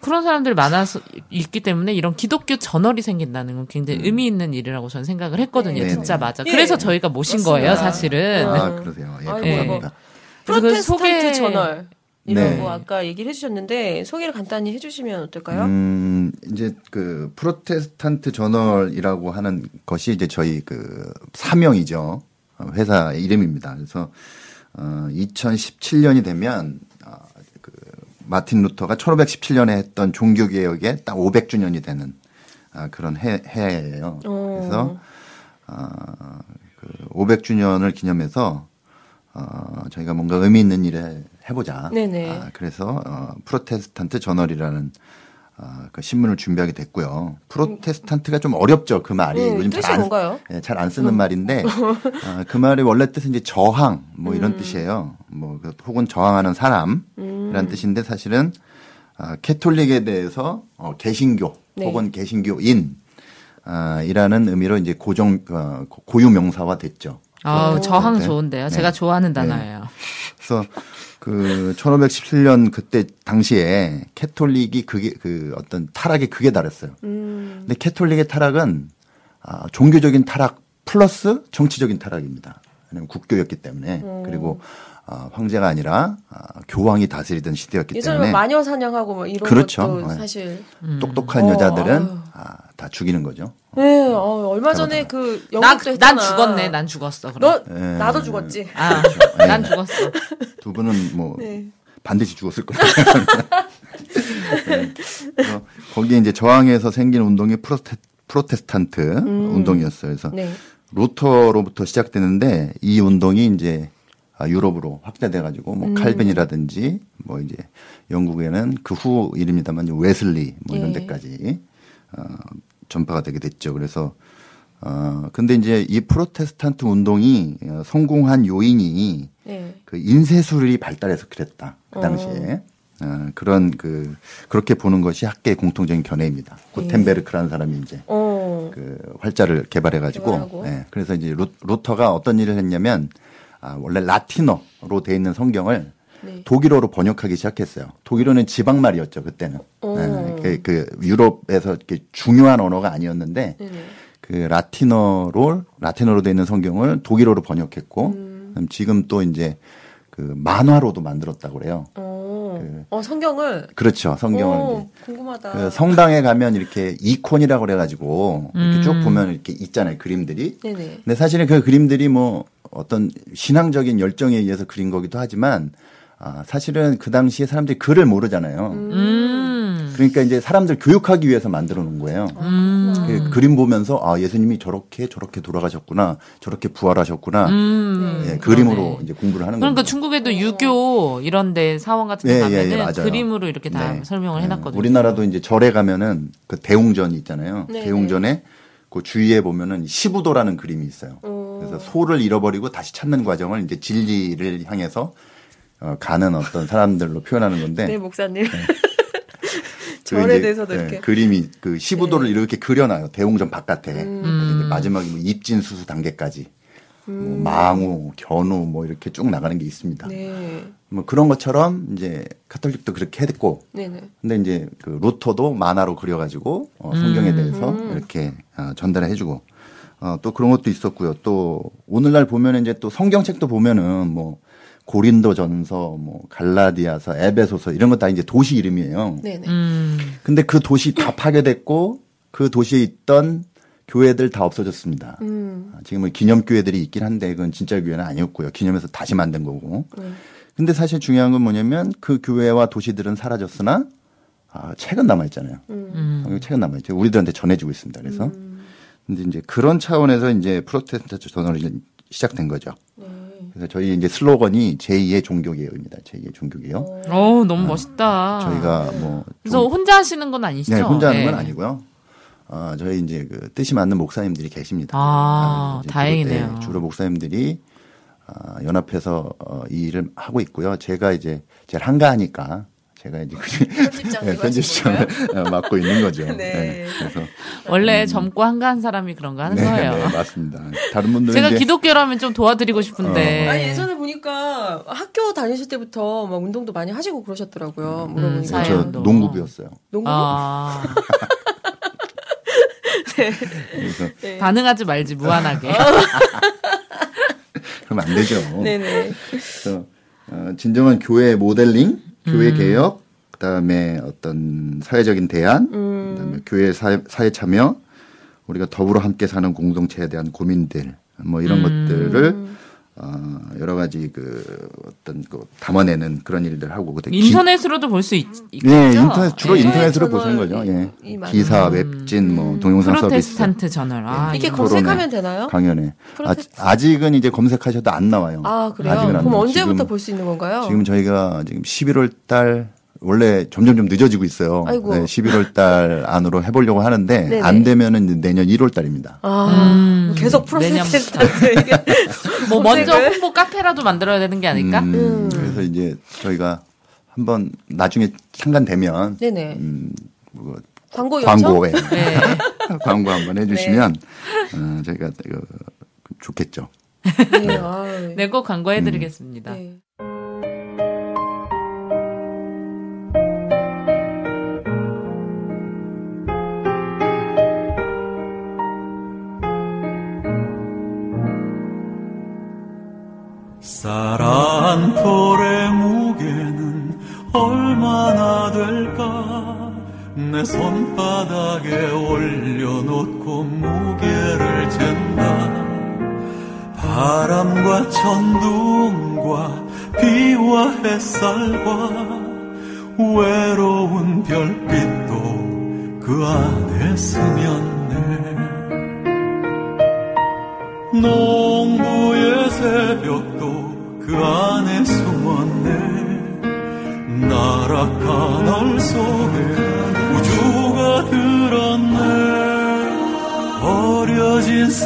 그런 사람들 많아서 있기 때문에 이런 기독교 저널이 생긴다는 건 음. 굉장히 의미 있는 일이라고 저는 생각을 했거든요. 네. 듣자마자. 예. 그래서 저희가 모신 맞습니다. 거예요, 사실은. 아, 그러세요. 예, 아이고, 감사합니다. 그 프로테스탄트 소개- 저널 이라고 네. 아까 얘기를 해주셨는데 소개를 간단히 해주시면 어떨까요? 음, 이제 그 프로테스탄트 저널이라고 하는 것이 이제 저희 그 사명이죠. 어, 회사 이름입니다. 그래서 어 2017년이 되면 어, 그 마틴 루터가 1517년에 했던 종교 개혁에 딱 500주년이 되는 아, 그런 해, 해예요. 어. 그래서 어, 그 500주년을 기념해서 어, 저희가 뭔가 의미 있는 일을 해보자. 네네. 아, 그래서 어, 프로테스탄트 저널이라는 어, 그 신문을 준비하게 됐고요. 프로테스탄트가 좀 어렵죠 그 말이 음, 요즘 뜻이 잘안 뭔가요? 음. 잘안 쓰는 말인데 [laughs] 어, 그 말의 원래 뜻은 이제 저항 뭐 이런 뜻이에요. 뭐 그, 혹은 저항하는 사람이라는 음. 뜻인데 사실은 어, 캐톨릭에 대해서 어, 개신교 네. 혹은 개신교인 아, 이라는 의미로 이제 고정 어, 고유 명사화 됐죠. 아, 저항 네. 좋은데요. 네. 제가 좋아하는 단어예요. 그래서 그 1517년 그때 당시에 캐톨릭이 그게 그 어떤 타락에 극에 달했어요. 음. 근데 캐톨릭의 타락은 아, 종교적인 타락 플러스 정치적인 타락입니다. 왜냐면 국교였기 때문에 음. 그리고 아, 황제가 아니라 아, 교황이 다스리던 시대였기 예전에 때문에 막 마녀 사냥하고 뭐 이런 그렇죠. 것도 네. 사실 똑똑한 어, 여자들은 아유. 아, 다 죽이는 거죠. 네, 어, 얼마 전에 그 나, 영국도 했잖아. 난 죽었네. 난 죽었어. 그럼. 너 예. 나도 죽었지. 아, 네. 난 죽었어. 두 분은 뭐 [laughs] 네. 반드시 죽었을 거예요. [laughs] 네. 거기에 이제 저항에서 생긴 운동이 프로테, 프로테스탄트 운동이었어요. 그래서 네. 루터로부터 시작되는데 이 운동이 이제 아, 유럽으로 확대돼 가지고 뭐 칼빈이라든지 뭐 이제 영국에는 그 후 일입니다만 웨슬리 뭐 이런 예. 데까지 어, 전파가 되게 됐죠. 그래서 어 근데 이제 이 프로테스탄트 운동이 어, 성공한 요인이 네. 그 인쇄술이 발달해서 그랬다 그 당시에 어, 그런 그 그렇게 보는 것이 학계의 공통적인 견해입니다. 구텐베르크라는 사람이 이제 어. 그 활자를 개발해가지고. 예, 그래서 이제 루, 루터가 어떤 일을 했냐면 아, 원래 라틴어로 돼 있는 성경을 네. 독일어로 번역하기 시작했어요. 독일어는 지방 말이었죠 그때는. 어. 예, 그, 그 유럽에서 이렇게 중요한 언어가 아니었는데 네네. 그 라틴어로 라틴어로 돼 있는 성경을 독일어로 번역했고 음. 지금 또 이제 그 만화로도 만들었다고 그래요. 어. 그- 어, 성경을 그렇죠 성경을 어, 이제 궁금하다. 그 성당에 가면 이렇게 이콘이라고 그래가지고 이렇게 쭉 보면 이렇게 있잖아요 그림들이. 네네. 근데 사실은 그 그림들이 뭐 어떤 신앙적인 열정에 의해서 그린 거기도 하지만 아, 사실은 그 당시에 사람들이 글을 모르잖아요. 음. 그러니까 이제 사람들 교육하기 위해서 만들어 놓은 거예요. 음. 그 그림 보면서 아 예수님이 저렇게 저렇게 돌아가셨구나 저렇게 부활하셨구나 음. 예, 그림으로 이제 공부를 하는 그러니까 거죠. 중국에도 유교 이런데 사원 같은 데 예, 예, 가면은 예, 맞아요. 그림으로 이렇게 다 네. 설명을 예, 해놨거든요. 우리나라도 이제 절에 가면은 그 대웅전 있잖아요. 네, 대웅전에 그 주위에 보면은 시부도라는 그림이 있어요. 어. 그래서 소를 잃어버리고 다시 찾는 과정을 이제 진리를 향해서 어, 가는 어떤 사람들로 표현하는 건데 네, 목사님. [laughs] 그 절에 이제, 대해서도 예, 이렇게. 네. 그림이 그 시부도를 이렇게 그려놔요. 대웅전 바깥에 음. 마지막에 뭐 입진 수수 단계까지 뭐 망우, 견우 뭐 이렇게 쭉 나가는 게 있습니다. 음. 네. 뭐 그런 것처럼 이제 카톨릭도 그렇게 했고 네네. 근데 이제 그 루터도 만화로 그려가지고 어, 성경에 대해서 음. 이렇게 어, 전달을 해주고 어, 또 그런 것도 있었고요. 또 오늘날 보면 이제 또 성경책도 보면은 뭐 고린도전서, 뭐 갈라디아서, 에베소서 이런 거다 이제 도시 이름이에요. 네네. 음. 근데 그 도시 다 파괴됐고 그 도시에 있던 교회들 다 없어졌습니다. 음. 아, 지금은 기념교회들이 있긴 한데 그건 진짜 교회는 아니었고요. 기념해서 다시 만든 거고. 네. 근데 사실 중요한 건 뭐냐면 그 교회와 도시들은 사라졌으나 아, 책은 남아 있잖아요. 음. 성경 책은 남아 있죠. 우리들한테 전해지고 있습니다. 그래서 근데 이제 그런 차원에서 이제 프로테스탄트 전원이 시작된 거죠. 네. 그래서 저희 이제 슬로건이 제2의 종교개혁입니다. 제2의 종교개혁. 어 너무 멋있다. 저희가 뭐 그래서 종- 혼자 하시는 건 아니시죠? 네, 혼자 하는 건 네. 아니고요. 아, 저희 이제 그 뜻이 맞는 목사님들이 계십니다. 아, 이제 다행이네요. 주로, 네, 주로 목사님들이 아, 연합해서 어, 이 일을 하고 있고요. 제가 이제 제일 한가하니까 제가 이제 그 편집장을 [laughs] 네, 편집장을 어, 맡고 있는 거죠. [laughs] 네. 그래서 원래 젊고 한가한 사람이 그런 거 하는 네, 거예요. 네, 맞습니다. 다른 분들은 제가 이제 기독교라면 좀 도와드리고 싶은데. 아 예전에 보니까 학교 다니실 때부터 막 운동도 많이 하시고 그러셨더라고요. 물어보니까. 사회 저. 농구부였어요. 농구? 아, [laughs] [laughs] 네. 반응하지 말지 무한하게. [laughs] 그러면 안 되죠. 네네. 그래서 어, 진정한 교회 모델링, 교회 개혁, 그다음에 어떤 사회적인 대안, 그다음에 교회 사회, 사회 참여, 우리가 더불어 함께 사는 공동체에 대한 고민들, 뭐 이런 것들을 어, 여러 가지 그 어떤 그 담아내는 그런 일들 하고 그때 기- 인터넷으로도 볼 수 있겠죠? 네, 인터넷 주로 예. 인터넷으로 저널 보시는 거죠. 예. 기사, 웹진, 뭐 동영상 서비스, 프로테스탄트 저널. 아, 이렇게 이거. 토론회, 검색하면 되나요? 강연회. 아, 프로테스탄트- 아 직은 이제 검색하셔도 안 나와요. 아 그래요? 아직은 안 그럼 나와요. 언제부터 볼 수 있는 건가요? 지금 저희가 지금 11월 달 원래 점점 좀 늦어지고 있어요. 아이고. 네, 11월 달 안으로 해보려고 하는데 [laughs] 네네. 안 되면은 내년 1월 달입니다. 아 음, 계속 프로테스탄트 이게 뭐 [laughs] 먼저? 홍보 카페라도 만들어야 되는 게 아닐까? 음, 음. 그래서 이제 저희가 한번 나중에 상관되면 네네 음, 뭐 광고? 광고에 [laughs] 네. [laughs] 광고 한번 해주시면 어, 저희가 그, 좋겠죠. 네, 아유. 네, 꼭 광고해드리겠습니다. 네. 얼마나 될까? 내 손바닥에 올려놓고 무게를 잰다. 바람과 천둥과 비와 햇살과 외로운 별빛도 그 안에 스며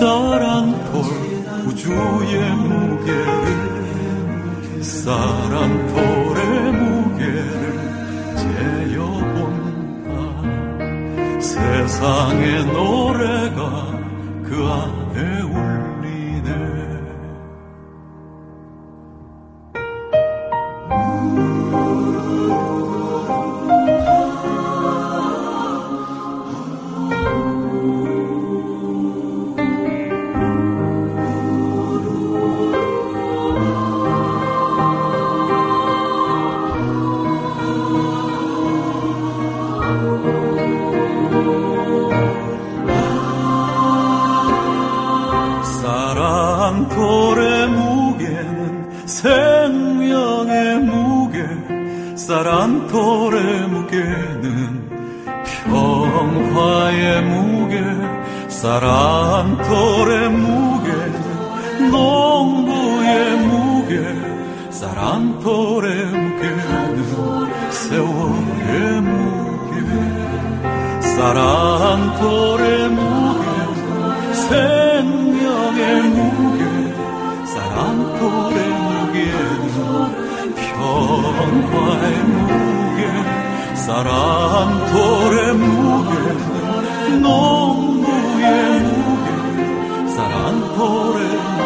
사랑톨 우주의 무게를. 사랑톨의 무게를 재어본다 세상의 노래가 그 안에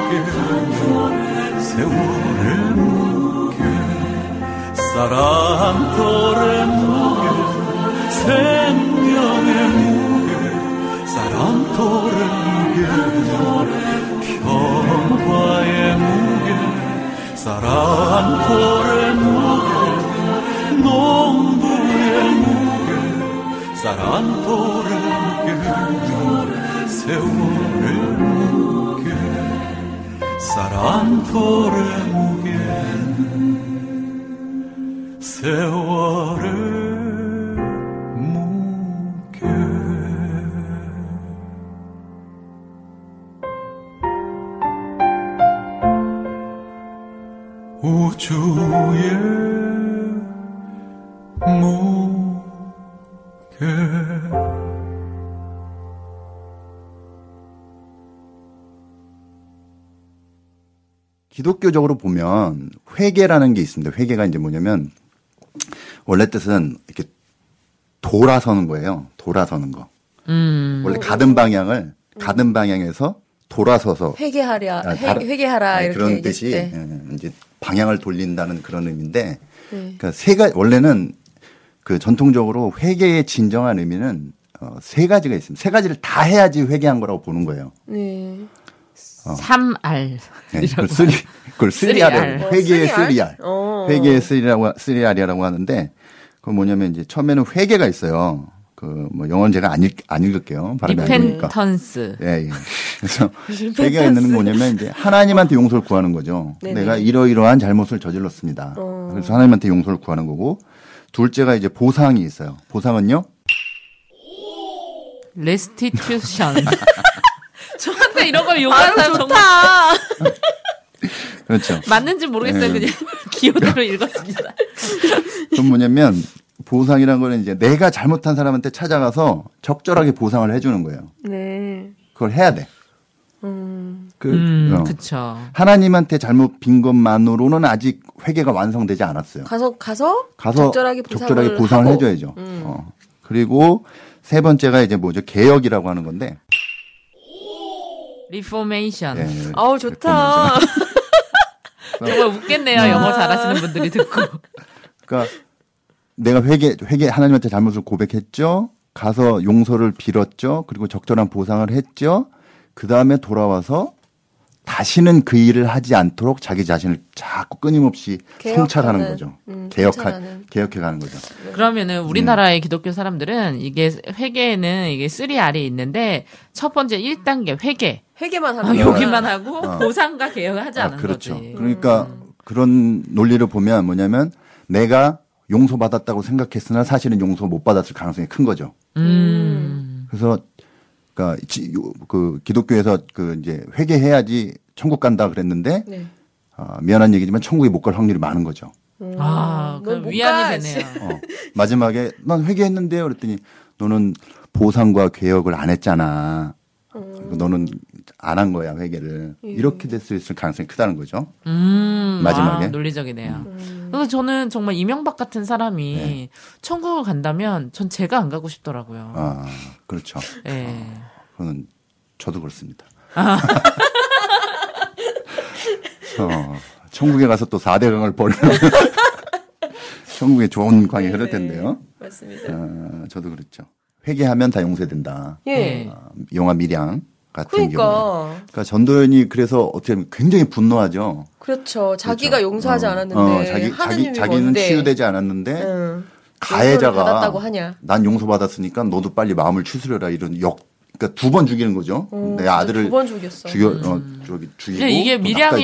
무게는 세월의 무게 사랑톨의 무게 생명의 무게 사랑톨의 무게는 평화의 무게 사랑톨의 무게 농부의 무게 사랑톨의 무게는 세월의 무게 사랑톨의 무게는 세월 기독교적으로 보면 회개라는 게 있습니다. 회개가 이제 뭐냐면 원래 뜻은 이렇게 돌아서는 거예요. 돌아서는 거. 음. 원래 가든 방향을 가든 방향에서 돌아서서 회개하랴, 아, 회, 회개하라 네, 이렇게 그런 뜻이 때. 예, 이제 방향을 돌린다는 그런 의미인데 네. 그러니까 세 가지 원래는 그 전통적으로 회개의 진정한 의미는 어, 세 가지가 있습니다. 세 가지를 다 해야지 회개한 거라고 보는 거예요. 네. 삼R 네, 이라고 그걸 three, 그걸 three R이라고 three R. 회개의 어, 쓰리알? 어. 회개의 쓰리라고 쓰리알이라고 하는데 그 뭐냐면 이제 처음에는 회개가 있어요. 그 뭐 영어는 제가 안, 읽, 안 읽을게요. 발음이 안 되니까. repentance. 예, 예. [laughs] 그래서 회개가 있는 건 뭐냐면 이제 하나님한테 용서를 구하는 거죠. 네네. 내가 이러이러한 잘못을 저질렀습니다. 어. 그래서 하나님한테 용서를 구하는 거고 둘째가 이제 보상이 있어요. 보상은요? Restitution. [laughs] [laughs] 저한테 이런 걸 요구하는 사람 정말 좋다. 그렇죠. [laughs] 맞는지 모르겠어요. 네. 그냥 [laughs] 기호대로 읽었습니다. 그럼 뭐냐면 보상이란 거는 이제 내가 잘못한 사람한테 찾아가서 적절하게 보상을 해주는 거예요. 네. 그걸 해야 돼. 음. 그, 음, 어. 그쵸. 하나님한테 잘못 빈 것만으로는 아직 회개가 완성되지 않았어요. 가서 가서 가서 적절하게 보상을, 적절하게 보상을. 해줘야죠. 음. 어. 그리고 세 번째가 이제 뭐죠? 개혁이라고 하는 건데. Reformation. 예, 아우 좋다. [laughs] 정말 웃겠네요. 영어 잘하시는 분들이 듣고. [laughs] 그러니까 내가 회개 회개 하나님한테 잘못을 고백했죠. 가서 용서를 빌었죠. 그리고 적절한 보상을 했죠. 그 다음에 돌아와서 다시는 그 일을 하지 않도록 자기 자신을 자꾸 끊임없이 개혁하는, 성찰하는 거죠. 음, 개혁하. 개혁해 가는 거죠. 그러면은 음. 우리나라의 기독교 사람들은 이게 회개에는 이게 three R이 있는데 첫 번째 1단계 회개. 회개만 아, 하는 거야. 여기만 하고 어. 보상과 개혁을 하지 아, 않은 그렇죠. 거지. 그러니까 그런 논리를 보면 뭐냐면 내가 용서받았다고 생각했으나 사실은 용서 못 받았을 가능성이 큰 거죠. 음. 그래서 그러니까 지- 요- 그 기독교에서 그 이제 회개해야지 천국 간다 그랬는데 네. 아, 미안한 얘기지만 천국에 못 갈 확률이 많은 거죠. 아, 넌 그럼 못 위안이 가, 되네요. 어, 마지막에 난 회개했는데요. 그랬더니 너는 보상과 개혁을 안 했잖아. 너는 안 한 거야 회개를. 이렇게 될 수 있을 가능성이 크다는 거죠. 음, 마지막에. 아, 논리적이네요. 그래서 저는 정말 이명박 같은 사람이 네. 천국을 간다면 전 제가 안 가고 싶더라고요. 아 그렇죠. 예. 그거는 저도 그렇습니다. 아. [laughs] 어, 천국에 가서 또 4대 강을 벌이면 천국에 좋은 광이 흐를 텐데요. 맞습니다. 어, 저도 그렇죠. 회개하면 다 용서된다. 예. 네. 어, 영화 밀양 같은. 그러니까 그러니까 전도연이 그래서 어떻게 보면 굉장히 분노하죠. 그렇죠. 자기가 그렇죠. 용서하지 어, 않았는데 어, 자기, 자기, 자기는 뭔데. 치유되지 않았는데 응. 가해자가 받았다고 하냐. 난 용서받았으니까 너도 빨리 마음을 추스려라 이런 역 그러니까 두 번 죽이는 거죠. 어, 내 아들을 두 번 죽였어. 죽여 어, 저기 죽이고 근데 이게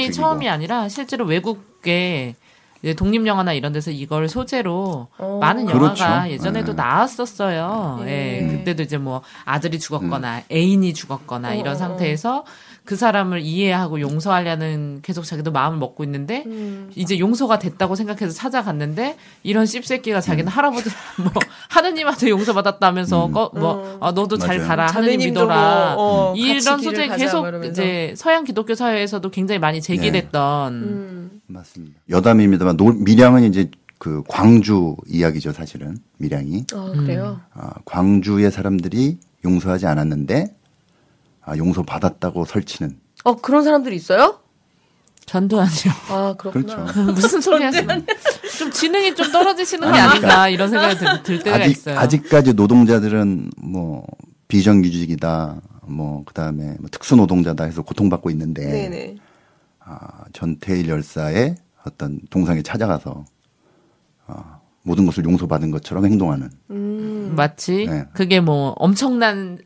죽이고. 처음이 아니라 실제로 외국에 이제 독립 영화나 이런 데서 이걸 소재로 어. 많은 그렇죠. 영화가 예전에도 네. 나왔었어요. 네. 예. 그때도 이제 뭐 아들이 죽었거나 애인이 죽었거나 어, 이런 어, 상태에서 그 사람을 이해하고 용서하려는 계속 자기도 마음을 먹고 있는데 음. 이제 용서가 됐다고 생각해서 찾아갔는데 이런 씹새끼가 자기는 할아버지 [laughs] 뭐 하느님한테 용서받았다면서 음. 꺼- 뭐 음. 아, 너도 잘 맞아요. 가라 하느님 믿어라 뭐, 어, 이런 같이 소재 계속 뭐 이러면서. 이제 서양 기독교 사회에서도 굉장히 많이 제기됐던 음. 맞습니다. 여담입니다만 노- 밀양은 이제 그 광주 이야기죠 사실은 밀양이 아 그래요. 아, 광주의 사람들이 용서하지 않았는데 아, 용서 받았다고 설치는 어 그런 사람들이 있어요? 전두환이요. 아 그렇구나. 그렇죠. 무슨 소리 하시는? 좀 지능이 좀 떨어지시는 게 아니, 아닌가 이런 생각이 들, 들 때가 아직 있어요. 아직까지 노동자들은 뭐 비정규직이다 뭐 그다음에 뭐 특수 노동자다 해서 고통받고 있는데 네네. 아, 전태일 열사의 어떤 동상에 찾아가서 아, 모든 것을 용서받은 것처럼 행동하는 음. 마치 네. 그게 뭐 엄청난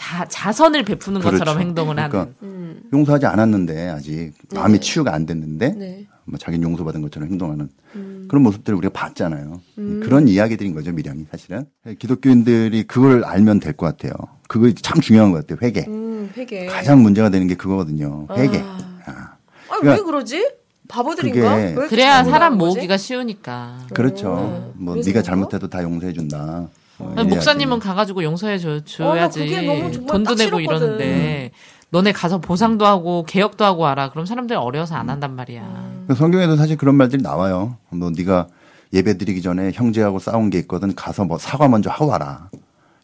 자, 자선을 베푸는 것처럼 그렇죠. 행동을 그러니까 하는. 음. 용서하지 않았는데 아직 마음이 치유가 안 됐는데 네. 뭐 자기는 용서받은 것처럼 행동하는 음. 그런 모습들을 우리가 봤잖아요. 그런 이야기들인 거죠, 미량이 사실은. 기독교인들이 그걸 알면 될 것 같아요. 그거 참 중요한 것 같아요, 회개. 음 회개. 가장 문제가 되는 게 그거거든요, 회개. 아. 아. 아니 그러니까- 왜 그러지? 바보들인가? 그래야 사람? 모으기가 쉬우니까. 그렇죠. 뭐 그래서 네가 그런가? 잘못해도 다 용서해 준다. 뭐 이래야지. 목사님은 가가지고 용서해 줘, 줘야지. 어, 돈도 딱 내고. 이러는데. 너네 가서 보상도 하고 개혁도 하고 와라. 그럼 사람들이 어려워서 안 한단 말이야. 그 성경에도 사실 그런 말들이 나와요. 뭐 네가 예배 드리기 전에 형제하고 싸운 게 있거든 가서 뭐 사과 먼저 하고 와라.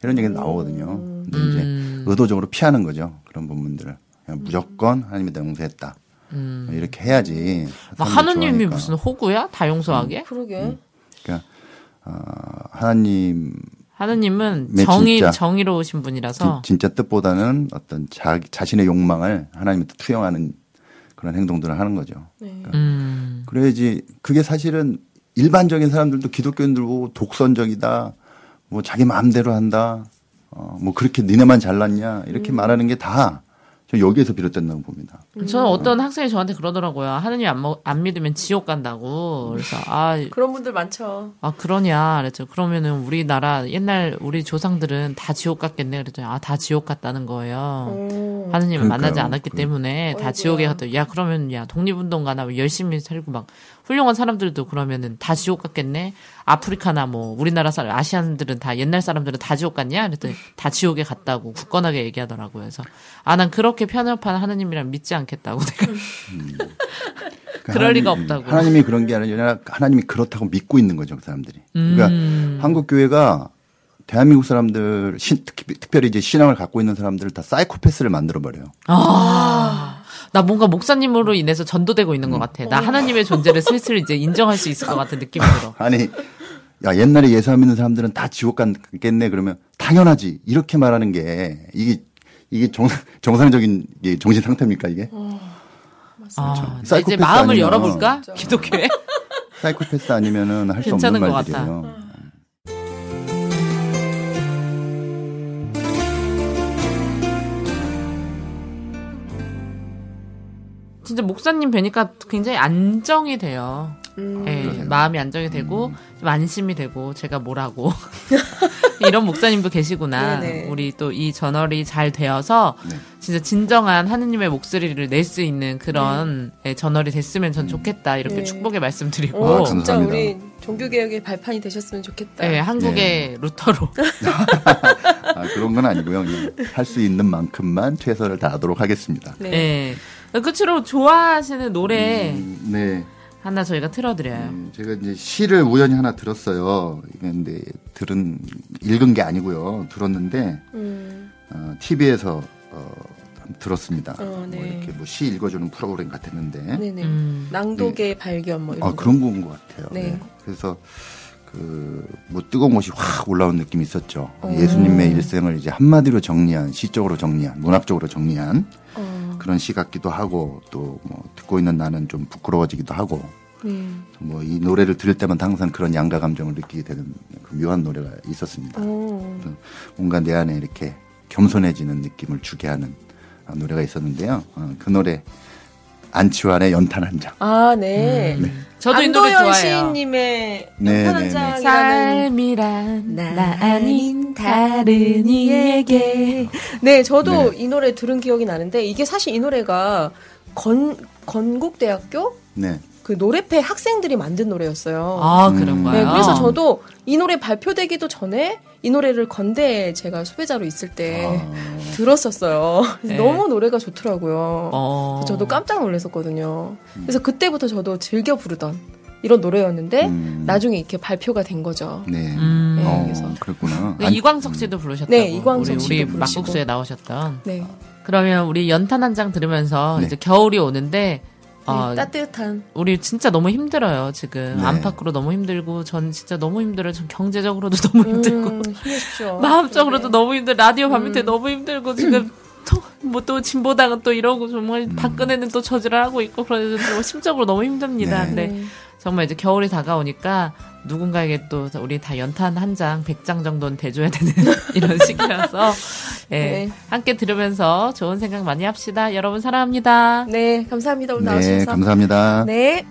이런 얘기 나오거든요. 근데 음. 이제 의도적으로 피하는 거죠. 그런 부분들을. 그냥 무조건 하나님이 용서했다. 음. 이렇게 해야지. 하느님이 좋아하니까. 무슨 호구야? 다 용서하게? 그러게. 그러니까 어, 하나님 하느님은 네, 정의, 진짜. 정의로우신 분이라서. 진, 짜 뜻보다는 어떤 자, 자신의 욕망을 하나님한테 투영하는 그런 행동들을 하는 거죠. 네. 음. 그래야지 그게 사실은 일반적인 사람들도 기독교인들 보고 독선적이다. 뭐 자기 마음대로 한다. 어, 뭐 그렇게 니네만 잘났냐. 이렇게 말하는 게 다 저 여기에서 비롯된다고 봅니다. 저는 어떤 학생이 저한테 그러더라고요. 하느님 안, 먹- 안 믿으면 지옥 간다고. 그래서, 아, 그런 분들 많죠. 아, 그러냐. 그랬죠. 그러면은 우리나라 옛날 우리 조상들은 다 지옥 갔겠네. 그랬더니, 아, 다 지옥 갔다는 거예요. 오. 하느님을 그러니까요. 만나지 않았기 그- 때문에 다 어이구야. 지옥에 갔다. 야, 그러면 야, 독립운동가나 열심히 살고 막 훌륭한 사람들도 그러면은 다 지옥 갔겠네. 아프리카나 뭐 우리나라 사람, 아시안들은 다 옛날 사람들은 다 지옥 갔냐? 그랬더니 다 지옥에 갔다고 굳건하게 얘기하더라고요. 그래서 아, 난 그렇게 편협한 하느님이랑 믿지 않 겠다고 [laughs] 내가. 그 그럴 리가 하나님- 없다고. 하나님이 그런 게 아니라 하나님이 그렇다고 믿고 있는 거죠, 그 사람들이. 그러니까 음. 한국 교회가 대한민국 사람들 신, 특히, 특별히 이제 신앙을 갖고 있는 사람들을 다 사이코패스를 만들어 버려요. 아. 나 뭔가 목사님으로 인해서 전도되고 있는 것 같아. 나 하나님의 존재를 슬슬 이제 인정할 수 있을 것 같은 느낌이 들어. [laughs] 아니, 야, 옛날에 예수 안 믿는 사람들은 다 지옥 갔겠네. 그러면 당연하지. 이렇게 말하는 게 이게, 이게 정, 정상적인 이게 정신 상태입니까, 이게? 아, 나 이제 마음을 아니면- 열어볼까? 기독교에? [laughs] 사이코패스 아니면은 할 수 없는 말들이에요. 진짜 목사님 뵈니까 굉장히 안정이 돼요. 음. 예, 마음이 안정이 되고 좀 안심이 되고 제가 뭐라고 [laughs] 이런 목사님도 계시구나. 네네. 우리 또 이 저널이 잘 되어서 네. 진짜 진정한 하느님의 목소리를 낼 수 있는 그런 예, 저널이 됐으면 전 좋겠다 이렇게 네. 축복의 말씀드리고 오, 아, 진짜 감사합니다. 우리 종교개혁의 발판이 되셨으면 좋겠다. 예, 한국의 루터로 [laughs] 아, 그런 건 아니고요. 할 수 있는 만큼만 최선을 다하도록 하겠습니다. 네. 예. 끝으로 좋아하시는 노래 음, 네. 하나 저희가 틀어드려요. 음, 제가 이제 시를 우연히 하나 들었어요. 이게 근데 들은 읽은 게 아니고요. 들었는데 음. 어, TV에서 어, 들었습니다. 어, 네. 뭐 이렇게 뭐 시 읽어주는 프로그램 같았는데 네네. 음. 낭독의 발견 뭐 이런 아 거. 그런 거인 것 같아요. 네. 네. 그래서 그뭐 뜨거운 것이 확 올라온 느낌이 있었죠. 어. 예수님의 일생을 이제 한마디로 정리한 시적으로 정리한 문학적으로 정리한 어. 그런 시 같기도 하고 또 뭐 듣고 있는 나는 좀 부끄러워지기도 하고 네. 뭐이 노래를 들을 때마다 항상 그런 양가 감정을 느끼게 되는 그 묘한 노래가 있었습니다. 뭔가 내 안에 이렇게 겸손해지는 느낌을 주게 하는 아, 노래가 있었는데요. 어, 그 노래 안치환의 연탄 한 장. 아, 네. 저도 이 노래 좋아해요. 시인님의 네, 연탄 한 네, 네. 삶이란 나 아닌 다른 이에게 네, 저도 이 노래 들은 기억이 나는데 이게 사실 이 노래가 건 건국대학교 네. 그 노래패 학생들이 만든 노래였어요. 아 음. 그런 거요. 네, 그래서 저도 이 노래 발표되기도 전에 이 노래를 건대에 제가 수배자로 있을 때 아, 들었었어요. 네. 너무 노래가 좋더라고요. 어. 저도 깜짝 놀랐었거든요. 그래서 그때부터 저도 즐겨 부르던 이런 노래였는데 음. 나중에 이렇게 발표가 된 거죠. 네. 음. 어, 그래서. 그랬구나. 네, 안- 이광석 씨도 부르셨다고. 네, 이광석 우리, 씨도 우리 부르시고. 막국수에 나오셨던. 네. 그러면 우리 연탄 한 장 들으면서 네. 이제 겨울이 오는데 어, 네, 따뜻한 우리 진짜 너무 힘들어요 지금 네. 안팎으로 너무 힘들고 전 진짜 너무 힘들어요. 전 경제적으로도 [laughs] 너무 힘들고 음, 힘내십시오. 마음적으로도 네. 너무 힘들. 라디오 밤밑에 음. 너무 힘들고 지금 [clears throat] 뭐또 진보당은 또 이러고 정말 박근혜는 또 저지를 하고 있고 그래서 또 심적으로 너무 힘듭니다. 네. 근데 네. 정말 이제 겨울이 다가오니까 누군가에게 또 우리 다 연탄 한 장, 백장 정도는 대줘야 되는 [laughs] 이런 시기라서 예, 네. 함께 들으면서 좋은 생각 많이 합시다. 여러분 사랑합니다. 네, 감사합니다. 오늘 네, 나와주셔서. 감사합니다. 네.